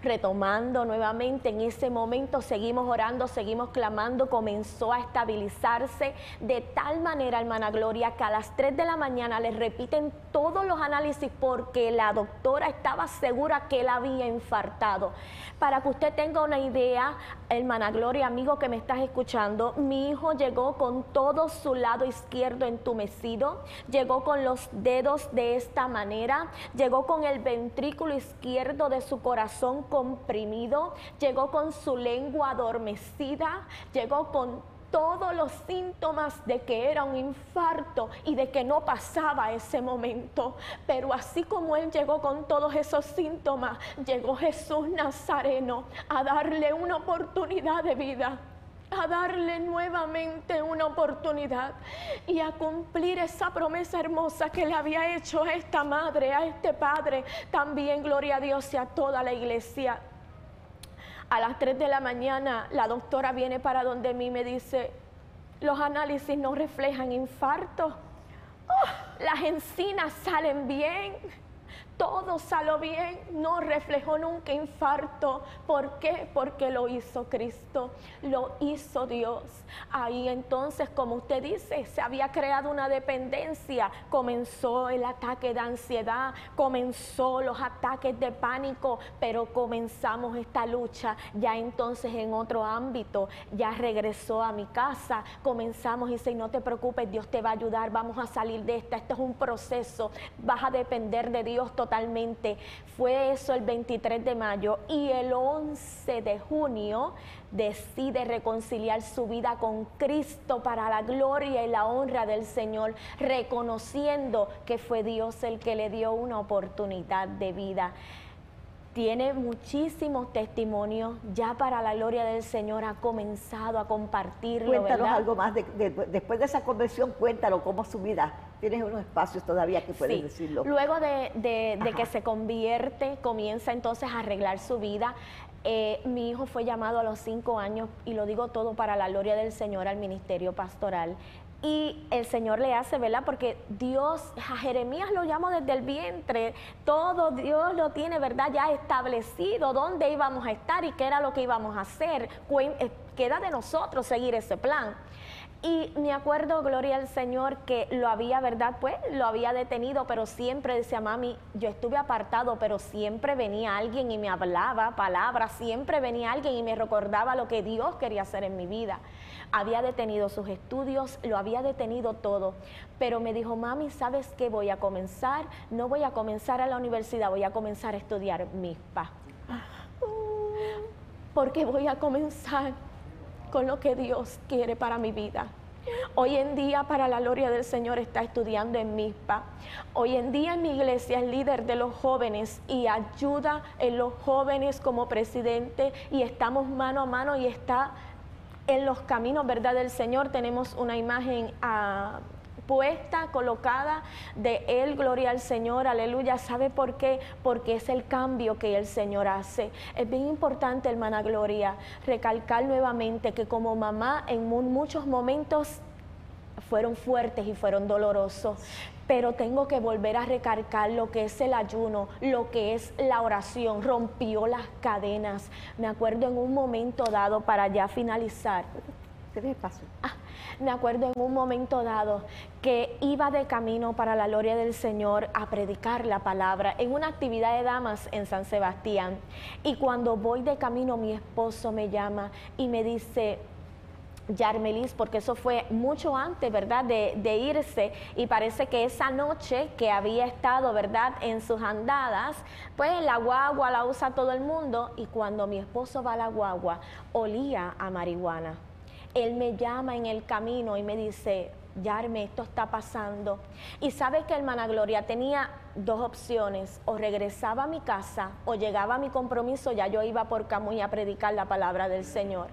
Retomando nuevamente. En ese momento seguimos orando, seguimos clamando, comenzó a estabilizarse de tal manera, hermana Gloria, que a las 3 de la mañana le repiten todos los análisis porque la doctora estaba segura que él había infartado. Para que usted tenga una idea, hermana Gloria, amigo que me estás escuchando, mi hijo llegó con todo su lado izquierdo entumecido, llegó con los dedos de esta manera, llegó con el ventrículo izquierdo de su corazón comprimido, llegó con su lengua adormecida, llegó con todos los síntomas de que era un infarto y de que no pasaba ese momento. Pero así como Él llegó con todos esos síntomas, llegó Jesús Nazareno a darle una oportunidad de vida a darle nuevamente una oportunidad y a cumplir esa promesa hermosa que le había hecho a esta madre, a este padre, también gloria a Dios y a toda la iglesia. A las 3 de la mañana la doctora viene para donde mí me dice, los análisis no reflejan infarto, oh, las encinas salen bien todo salió bien, no reflejó nunca infarto. ¿Por qué? Porque lo hizo Cristo, lo hizo Dios. Ahí entonces, como usted dice, se había creado una dependencia, comenzó el ataque de ansiedad, comenzó los ataques de pánico, pero comenzamos esta lucha ya entonces en otro ámbito, ya regresó a mi casa, comenzamos y dice, no te preocupes, Dios te va a ayudar, vamos a salir de esta, esto es un proceso, vas a depender de Dios totalmente. Fue eso el 23 de mayo y el 11 de junio decide reconciliar su vida con Cristo para la gloria y la honra del Señor, reconociendo que fue Dios el que le dio una oportunidad de vida tiene muchísimos testimonios, ya para la gloria del Señor ha comenzado a compartirlo. Cuéntanos algo más, después de esa conversión, cuéntalo cómo su vida tienes unos espacios todavía que puedes decirlo. Luego de, que se convierte, comienza entonces a arreglar su vida. Eh, mi hijo fue llamado a los cinco años, y lo digo todo para la gloria del Señor, al ministerio pastoral. Y el Señor le hace, ¿verdad? Porque Dios, a Jeremías lo llamó desde el vientre, todo Dios lo tiene, ¿verdad? Ya establecido dónde íbamos a estar y qué era lo que íbamos a hacer. Eh, queda de nosotros seguir ese plan. Y me acuerdo, gloria al Señor, que lo había, ¿verdad? Pues lo había detenido, pero siempre decía, mami, yo estuve apartado, pero siempre venía alguien y me hablaba palabras, siempre venía alguien y me recordaba lo que Dios quería hacer en mi vida. Había detenido sus estudios, lo había detenido todo, pero me dijo, mami, ¿sabes qué? Voy a comenzar, no voy a comenzar a la universidad, voy a comenzar a estudiar MISPA. Porque voy a comenzar con lo que Dios quiere para mi vida. Hoy en día, para la gloria del Señor, está estudiando en MISPA. Hoy en día en mi iglesia es líder de los jóvenes y ayuda en los jóvenes como presidente y estamos mano a mano y está en los caminos, ¿verdad? Del Señor. Tenemos una imagen a puesta, colocada de Él, gloria al Señor, aleluya. ¿Sabe por qué? Porque es el cambio que el Señor hace. Es bien importante, hermana Gloria, recalcar nuevamente que como mamá en muchos momentos fueron fuertes y fueron dolorosos, pero tengo que volver a recalcar lo que es el ayuno, lo que es la oración, rompió las cadenas. Me acuerdo en un momento dado para ya finalizar. Ah, me acuerdo en un momento dado que iba de camino para la gloria del Señor a predicar la palabra en una actividad de damas en San Sebastián. Y cuando voy de camino, mi esposo me llama y me dice, Yarmelis, porque eso fue mucho antes, ¿verdad?, de, de, irse. Y parece que esa noche que había estado, ¿verdad?, en sus andadas, pues la guagua la usa todo el mundo. Y cuando mi esposo va a la guagua, olía a marihuana él me llama en el camino y me dice, Yarme, esto está pasando. Y sabe que hermana Gloria tenía dos opciones, o regresaba a mi casa o llegaba a mi compromiso, ya yo iba por Camuy a predicar la palabra del Señor.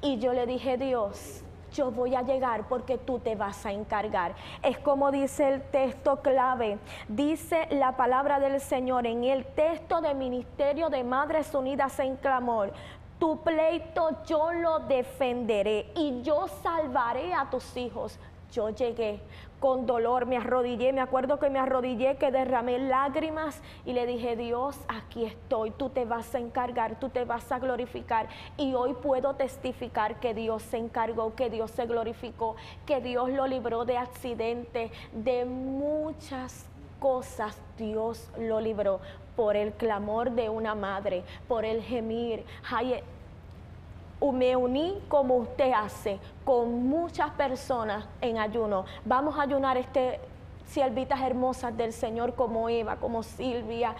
Y yo le dije, Dios, yo voy a llegar porque tú te vas a encargar. Es como dice el texto clave, dice la palabra del Señor en el texto de Ministerio de Madres Unidas en Clamor tu pleito yo lo defenderé y yo salvaré a tus hijos. yo llegué con dolor, me arrodillé, me acuerdo que me arrodillé, que derramé lágrimas y le dije, Dios, aquí estoy, tú te vas a encargar, tú te vas a glorificar. Y hoy puedo testificar que Dios se encargó, que Dios se glorificó, que Dios lo libró de accidentes, de muchas cosas Dios lo libró por el clamor de una madre, por el gemir me uní como usted hace con muchas personas en ayuno. Vamos a ayunar este siervitas hermosas del Señor como Eva, como Silvia,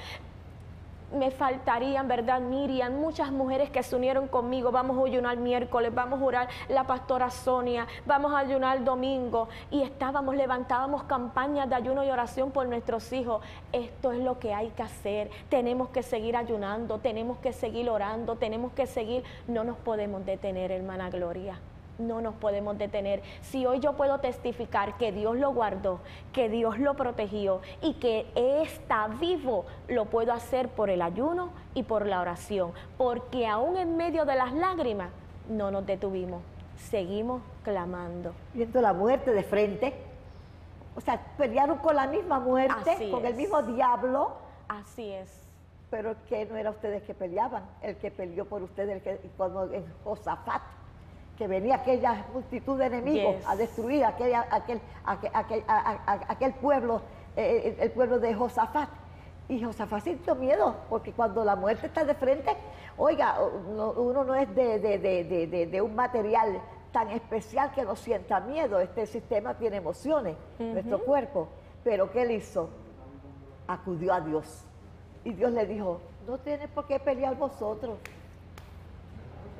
me faltarían, ¿verdad? Miriam, muchas mujeres que se unieron conmigo. Vamos a ayunar miércoles, vamos a orar la pastora Sonia, vamos a ayunar domingo. Y estábamos, levantábamos campañas de ayuno y oración por nuestros hijos. Esto es lo que hay que hacer. Tenemos que seguir ayunando, tenemos que seguir orando, tenemos que seguir. No nos podemos detener, hermana Gloria no nos podemos detener. Si hoy yo puedo testificar que Dios lo guardó, que Dios lo protegió y que está vivo, lo puedo hacer por el ayuno y por la oración, porque aún en medio de las lágrimas no nos detuvimos, seguimos clamando. Viendo la muerte de frente, o sea, pelearon con la misma muerte, con el mismo diablo. Así es. Pero que no era ustedes que peleaban, el que peleó por ustedes, el que, cuando en Josafat que venía aquella multitud de enemigos a destruir aquella, aquel, aquel, pueblo, eh, eh, el pueblo de Josafat. Y Josafat sintió miedo, porque cuando la muerte está de frente, oiga, uno no es de, un material tan especial que no sienta miedo. Este sistema tiene emociones, nuestro cuerpo. Pero ¿qué él hizo? Acudió a Dios. Y Dios le dijo, no tienes por qué pelear vosotros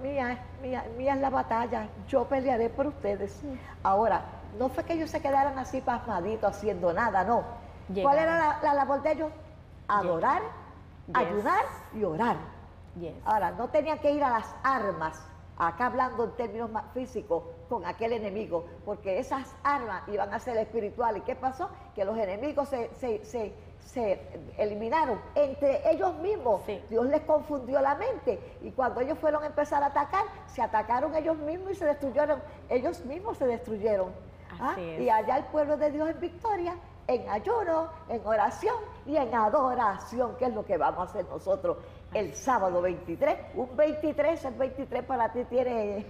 mía, mía, mía es la batalla, yo pelearé por ustedes. Ahora, no fue que ellos se quedaran así pasmaditos haciendo nada, no. ¿Cuál era la, labor de ellos? Adorar, ayudar y orar. Ahora, no tenían que ir a las armas, acá hablando en términos más físicos, con aquel enemigo, porque esas armas iban a ser espirituales. ¿Qué pasó? Que los enemigos se, se, se se eliminaron entre ellos mismos. Dios les confundió la mente y cuando ellos fueron a empezar a atacar, se atacaron ellos mismos y se destruyeron, ellos mismos se destruyeron. ¿Ah? Y allá el pueblo de Dios en victoria, en ayuno, en oración y en adoración, que es lo que vamos a hacer nosotros el sábado 23. Un 23, el 23 para ti tiene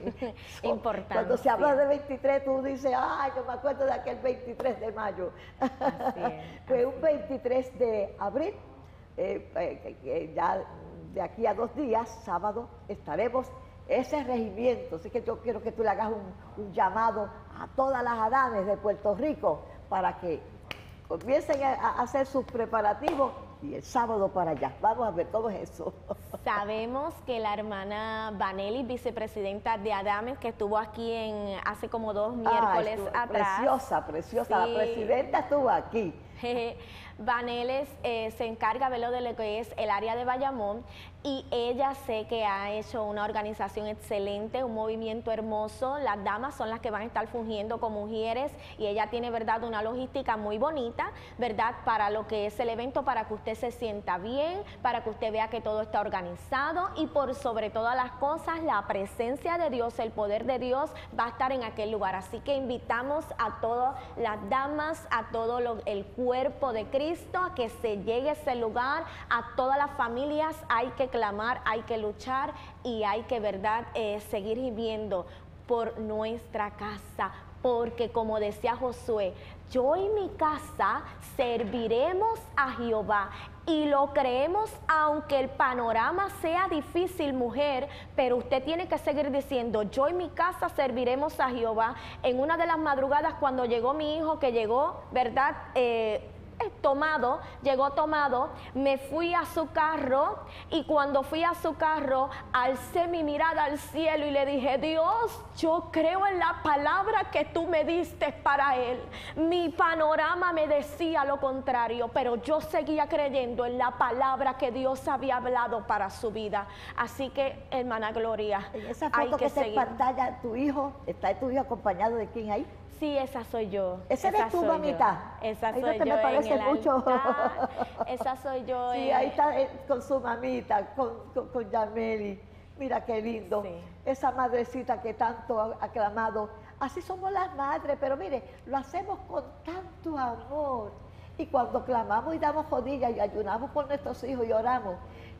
importante. Cuando se habla de 23, tú dices, ay, yo me acuerdo de aquel 23 de mayo. pues un 23 de abril, eh, eh, ya de aquí a dos días, sábado, estaremos ese regimiento. Así que yo quiero que tú le hagas un, llamado a todas las adames de Puerto Rico para que comiencen a hacer sus preparativos y el sábado para allá. Vamos a ver cómo es eso. Sabemos que la hermana Vanelli, vicepresidenta de Adames, que estuvo aquí en hace como dos ah, miércoles atrás. Preciosa, preciosa. La presidenta estuvo aquí. Vaneles eh, se encarga de lo de lo que es el área de Bayamón y ella sé que ha hecho una organización excelente, un movimiento hermoso. Las damas son las que van a estar fungiendo como mujeres y ella tiene, verdad, una logística muy bonita, verdad, para lo que es el evento, para que usted se sienta bien, para que usted vea que todo está organizado y por sobre todas las cosas, la presencia de Dios, el poder de Dios va a estar en aquel lugar. Así que invitamos a todas las damas, a todo el cuerpo de Cristo, a que se llegue a ese lugar, a todas las familias hay que clamar, hay que luchar y hay que, ¿verdad?, eh, seguir viviendo por nuestra casa, porque como decía Josué, yo y mi casa serviremos a Jehová y lo creemos aunque el panorama sea difícil, mujer, pero usted tiene que seguir diciendo, yo y mi casa serviremos a Jehová. En una de las madrugadas cuando llegó mi hijo, que llegó, ¿verdad? Eh, tomado, llegó tomado, me fui a su carro y cuando fui a su carro alcé mi mirada al cielo y le dije, Dios, yo creo en la palabra que tú me diste para él. Mi panorama me decía lo contrario, pero yo seguía creyendo en la palabra que Dios había hablado para su vida. Así que, hermana Gloria, en esa foto que, está en pantalla, tu hijo, ¿está tu hijo acompañado de quién ahí? Sí, esa soy yo. ¿Esa eres tu mamita? Esa soy no te me parece mucho. Esa soy yo. Sí, ahí está eh, con su mamita, con, con, Yameli. Mira qué lindo. Esa madrecita que tanto ha aclamado. Así somos las madres, pero mire, lo hacemos con tanto amor. Y cuando clamamos y damos rodillas y ayunamos por nuestros hijos y oramos,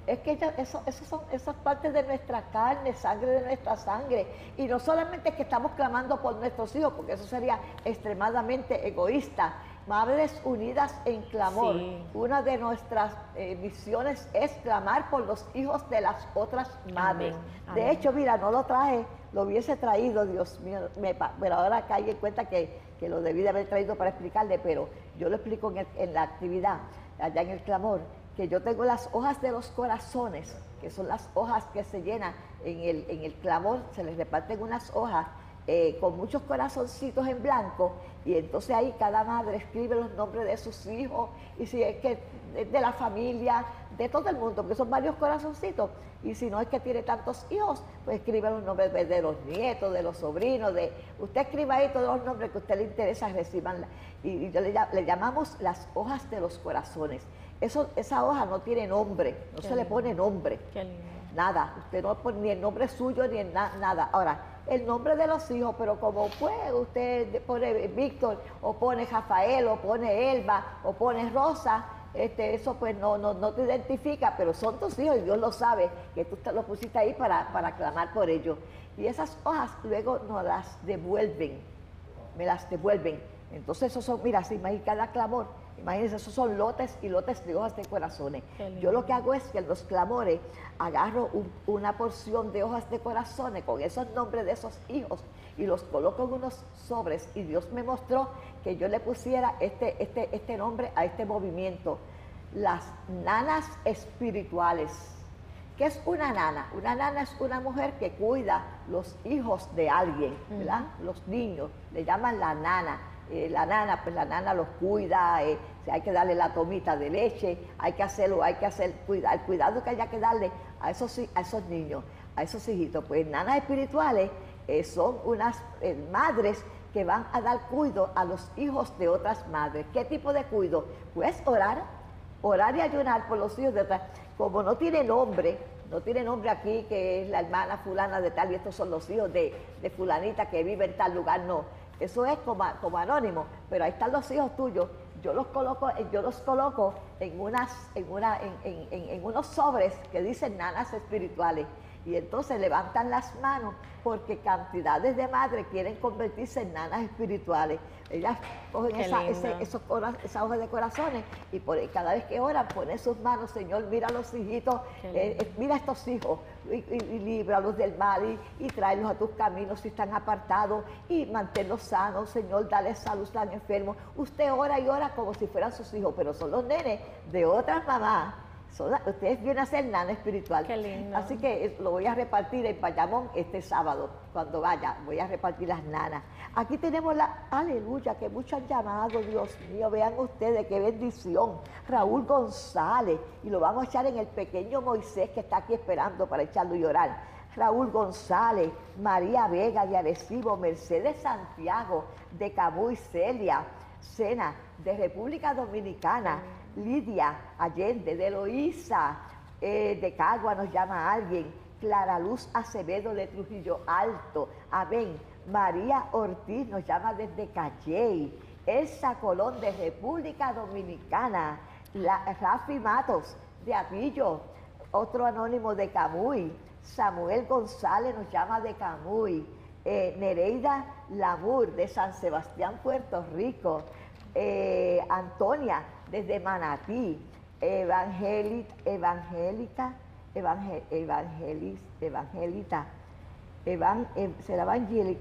es que eso, eso son esas partes de nuestra carne, sangre de nuestra sangre. Y no solamente que estamos clamando por nuestros hijos, porque eso sería extremadamente egoísta. Madres Unidas en Clamor. Una de nuestras eh, misiones es clamar por los hijos de las otras madres. De hecho, mira, no lo traje, lo hubiese traído, Dios mío, pero ahora caí en cuenta que, lo debí de haber traído para explicarle, pero yo lo explico en, en la actividad, allá en el Clamor que yo tengo las hojas de los corazones, que son las hojas que se llenan en el, en el clamor, se les reparten unas hojas eh, con muchos corazoncitos en blanco y entonces ahí cada madre escribe los nombres de sus hijos y si es que de, la familia, de todo el mundo, porque son varios corazoncitos y si no es que tiene tantos hijos, pues escribe los nombres de los nietos, de los sobrinos, de usted escriba ahí todos los nombres que a usted le interesa, reciban y, y le llamamos las hojas de los corazones. Eso, esa hoja no tiene nombre, no se le pone nombre. Nada, usted no pone ni el nombre suyo ni nada. Ahora, el nombre de los hijos, pero como puede, usted pone Víctor, o pone Rafael, o pone Elba, o pone Rosa, este, eso pues no, no, no, te identifica, pero son tus hijos y Dios lo sabe, que tú te lo pusiste ahí para, para clamar por ellos. Y esas hojas luego nos las devuelven, me las devuelven. Entonces eso son, mira, si cada clamor Imagínense, esos son lotes y lotes de hojas de corazones. Yo lo que hago es que en los clamores agarro una porción de hojas de corazones con esos nombres de esos hijos y los coloco en unos sobres. Y Dios me mostró que yo le pusiera este, este, este nombre a este movimiento. Las nanas espirituales. ¿Qué es una nana? Una nana es una mujer que cuida los hijos de alguien, ¿verdad? Los niños, le llaman la nana eh, la nana, pues la nana los cuida, eh, hay que darle la tomita de leche, hay que hacerlo, hay que hacer cuida, el cuidado que haya que darle a esos, a esos niños, a esos hijitos. Pues nanas espirituales eh, son unas madres que van a dar cuidado a los hijos de otras madres. ¿Qué tipo de cuidado? Pues orar, orar y ayunar por los hijos de otras. Como no tiene nombre, no tiene nombre aquí que es la hermana fulana de tal y estos son los hijos de, de fulanita que vive en tal lugar, no eso es como, como anónimo, pero ahí están los hijos tuyos. Yo los coloco, yo los coloco en, unas, en, una, en, en unos sobres que dicen nanas espirituales. Y entonces levantan las manos porque cantidades de madres quieren convertirse en nanas espirituales. Ellas cogen esa, esos, esas hojas de corazones y por, cada vez que oran ponen sus manos, Señor, mira a los hijitos, eh, eh, mira a estos hijos y, y, líbralos del mal y, y, tráelos a tus caminos si están apartados y manténlos sanos, Señor, dale salud, están enfermos. Usted ora y ora como si fueran sus hijos, pero son los nenes de otras mamás ustedes vienen a ser nana espiritual. Así que eh, lo voy a repartir en Payamón este sábado, cuando vaya, voy a repartir las nanas. Aquí tenemos la aleluya, que muchos han llamado, Dios mío, vean ustedes qué bendición. Raúl González, y lo vamos a echar en el pequeño Moisés que está aquí esperando para echarlo y llorar. Raúl González, María Vega de Arecibo, Mercedes Santiago de Camuy Celia, Sena de República Dominicana. Lidia Allende, de Eloísa, eh, de Cagua nos llama alguien, Clara Luz Acevedo de Trujillo Alto, amén. María Ortiz nos llama desde Calley, Elsa Colón de República Dominicana, Rafi Matos de Avillo, otro anónimo de Camuy, Samuel González nos llama de Camuy, eh, Nereida Lamur de San Sebastián, Puerto Rico, eh, Antonia desde Manatí, evangélica, evangélica, evangelis, evangelita, evan, será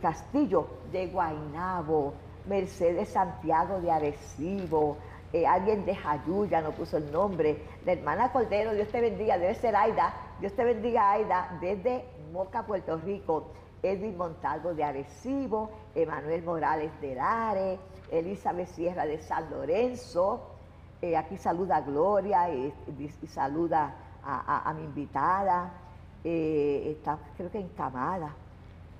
Castillo de Guainabo, Mercedes Santiago de Arecibo, eh, alguien de Jayuya no puso el nombre, la hermana Cordero, Dios te bendiga, debe ser Aida, Dios te bendiga Aida, desde Moca, Puerto Rico, Edwin Montalvo de Arecibo, Emanuel Morales de Lare, Elizabeth Sierra de San Lorenzo, eh, aquí saluda a Gloria y, saluda a, mi invitada. Eh, está creo que encamada,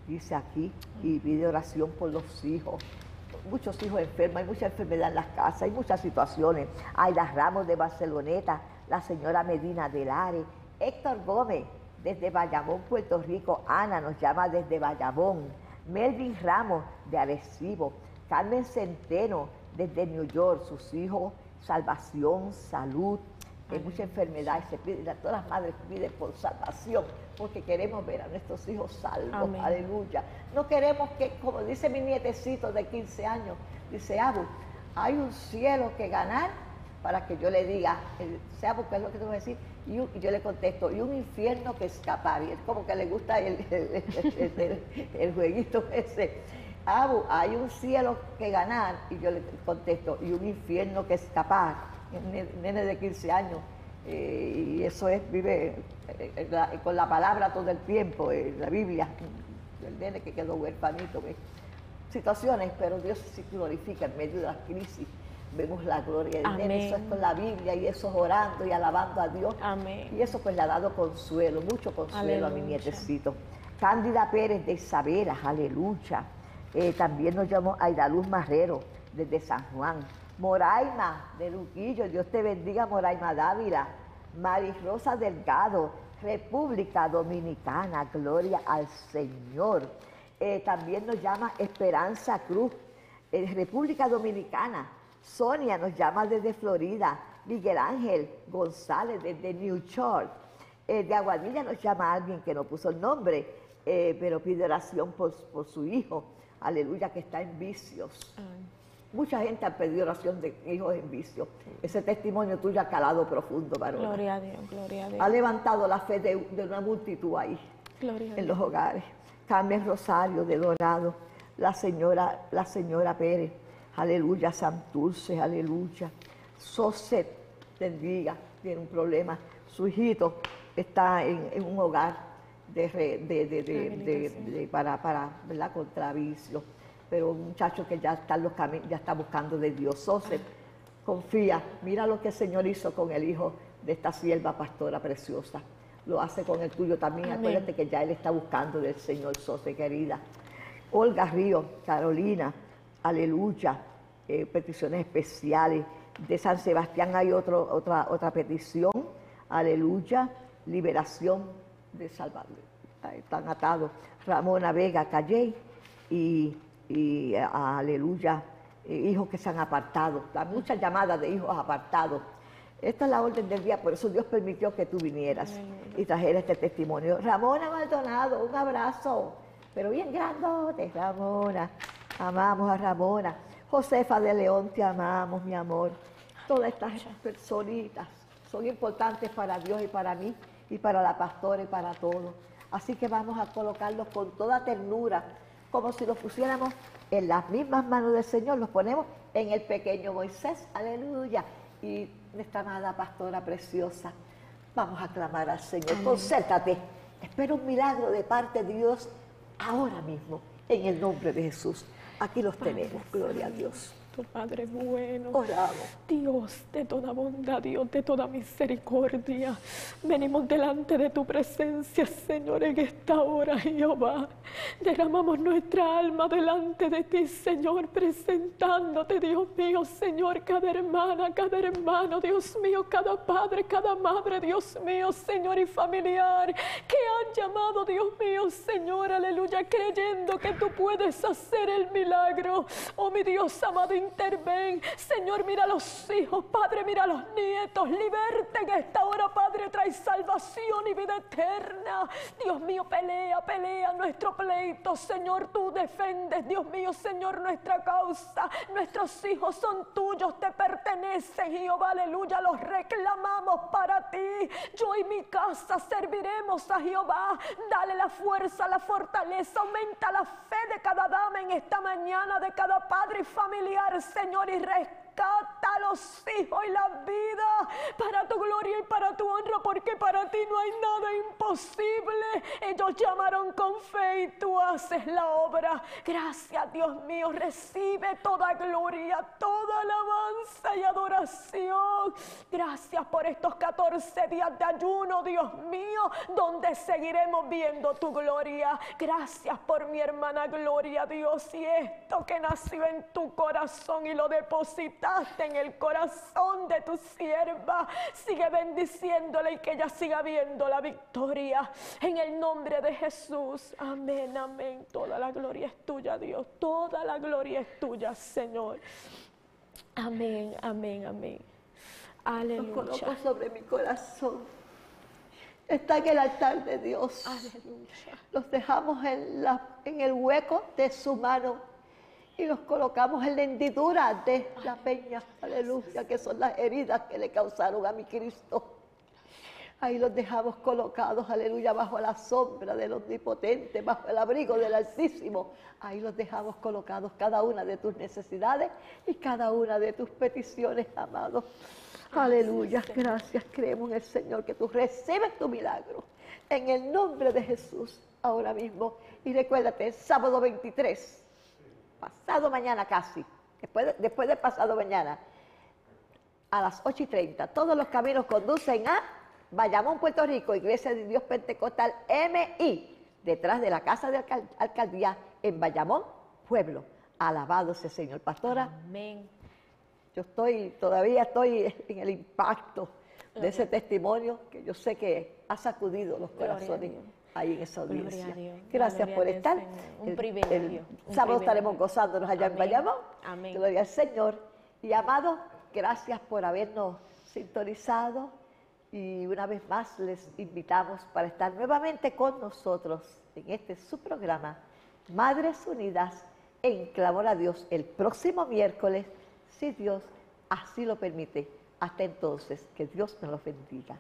dice aquí, y pide oración por los hijos. Muchos hijos enfermos, hay mucha enfermedad en las casas, hay muchas situaciones. Hay las Ramos de Barceloneta, la señora Medina de Lare, Héctor Gómez desde Bayamón, Puerto Rico. Ana nos llama desde Bayamón. Melvin Ramos de Arecibo. Carmen Centeno desde New York. Sus hijos, salvación, salud. Hay mucha enfermedad y se pide, todas las madres piden por salvación, porque queremos ver a nuestros hijos salvos. Aleluya. No queremos que, como dice mi nietecito de 15 años, dice Abu, hay un cielo que ganar para que yo le diga, sea porque es lo que te voy a decir, y, yo le contesto, y un infierno que escapar. Y es como que le gusta el, el, jueguito ese. Abu, hay un cielo que ganar, y yo le contesto, y un infierno que escapar. Un nene de 15 años, eh, y eso es, vive eh, con la palabra todo el tiempo, en la Biblia, el nene que quedó huerfanito, situaciones, pero Dios se glorifica en medio de las crisis vemos la gloria de Dios. Eso es con la Biblia y eso es orando y alabando a Dios. Amén. Y eso pues le ha dado consuelo, mucho consuelo a mi nietecito. Cándida Pérez de Isabela, aleluya. Eh, también nos llamó Aidaluz Marrero desde San Juan. Moraima de Luquillo, Dios te bendiga, Moraima Dávila. Maris Rosa Delgado, República Dominicana, gloria al Señor. Eh, también nos llama Esperanza Cruz, eh, República Dominicana. Sonia nos llama desde Florida. Miguel Ángel González desde New York. Eh, de Aguadilla nos llama alguien que no puso el nombre, eh, pero pide oración por, su hijo. Aleluya, que está en vicios. Mucha gente ha pedido oración de hijos en vicios. Ese testimonio tuyo ha calado profundo, varón. Gloria a Dios, gloria a Dios. Ha levantado la fe de, una multitud ahí, en los hogares. Carmen Rosario de Dorado, la señora, la señora Pérez Aleluya, Santurce, aleluya. Soset, bendiga, tiene un problema. Su hijito está en, un hogar de, de, para, para ¿verdad? contra. Pero un muchacho que ya está, los ya está buscando de Dios. Soset, confía, mira lo que el Señor hizo con el hijo de esta sierva pastora preciosa. Lo hace con el tuyo también. Acuérdate que ya él está buscando del Señor Soset, querida. Olga Río, Carolina, aleluya, eh, peticiones especiales. De San Sebastián hay otro, otra, otra petición, aleluya, liberación de Salvador. Están atados Ramona Vega Calle y, y aleluya, eh, hijos que se han apartado. Hay muchas llamadas de hijos apartados. Esta es la orden del día, por eso Dios permitió que tú vinieras y trajeras este testimonio. Ramona Maldonado, un abrazo, pero bien grandote, Ramona. Amamos a Ramona. Josefa de León, te amamos, mi amor. Todas estas personitas son importantes para Dios y para mí, y para la pastora y para todos. Así que vamos a colocarlos con toda ternura, como si los pusiéramos en las mismas manos del Señor, los ponemos en el pequeño Moisés, aleluya. Y nuestra amada pastora preciosa, vamos a clamar al Señor. Concéntrate, espero un milagro de parte de Dios ahora mismo, en el nombre de Jesús. Aquí los tenemos, gloria a Dios. Padre bueno. Oramos. Dios de toda bondad, Dios de toda misericordia. Venimos delante de tu presencia, Señor, en esta hora, Jehová. Derramamos nuestra alma delante de ti, Señor, presentándote, Dios mío, Señor, cada hermana, cada hermano, Dios mío, cada padre, cada madre, Dios mío, Señor y familiar, que han llamado, Dios mío, Señor, aleluya, creyendo que tú puedes hacer el milagro. Oh, mi Dios amado, interven. Señor, mira a los hijos, Padre, mira a los nietos. Liberte en esta hora, Padre, trae salvación y vida eterna. Dios mío, pelea, pelea nuestro pleito. Señor, tú defendes, Dios mío, Señor, nuestra causa. Nuestros hijos son tuyos, te pertenecen, Jehová, aleluya. Los reclamamos para ti. Yo y mi casa serviremos a Jehová. Dale la fuerza, la fortaleza, aumenta la fe de cada dama en esta mañana, de cada padre y familiar Señor, y rescata los hijos y la vida para tu gloria y para tu honra, porque para ti no hay nada imposible. Ellos llamaron con fe y tú haces la obra. Gracias, Dios mío, recibe toda gloria, toda alabanza y adoración. Gracias por estos 14 días de ayuno, Dios mío, donde seguiremos viendo tu gloria. Gracias por mi hermana Gloria, Dios, y esto que nació en tu corazón y lo deposita en el corazón de tu sierva. Sigue bendiciéndole y que ella siga viendo la victoria. En el nombre de Jesús. Amén, amén. Toda la gloria es tuya, Dios. Toda la gloria es tuya, Señor. Amén, amén, amén. Aleluya. Lo coloco sobre mi corazón. Está en el altar de Dios. Aleluya. Los dejamos en, la, en el hueco de su mano y los colocamos en la hendidura de la peña. Aleluya, que son las heridas que le causaron a mi Cristo. Ahí los dejamos colocados, aleluya, bajo la sombra del Omnipotente, bajo el abrigo del Altísimo. Ahí los dejamos colocados cada una de tus necesidades y cada una de tus peticiones, amados. Aleluya, gracias, creemos en el Señor que tú recibes tu milagro. En el nombre de Jesús, ahora mismo. Y recuérdate, sábado 23, pasado mañana casi, después de, después de pasado mañana, a las 8 y 30, todos los caminos conducen a Bayamón, Puerto Rico, Iglesia de Dios Pentecostal MI, detrás de la Casa de Alcal- Alcaldía en Bayamón, pueblo. Alabado sea Señor. Pastora, Amén. yo estoy, todavía estoy en el impacto de ese testimonio que yo sé que ha sacudido los corazones. Ahí en esa audiencia. Dios. Gracias por Dios, estar. Un El- privilegio, El, un sábado privilegio. estaremos gozándonos allá en Amén. Bayamón. Amén. Gloria al Señor. Y amado, gracias por habernos sintonizado. Y una vez más les invitamos para estar nuevamente con nosotros en este su programa, Madres Unidas en Clamor a Dios, el próximo miércoles, si Dios así lo permite. Hasta entonces, que Dios nos los bendiga.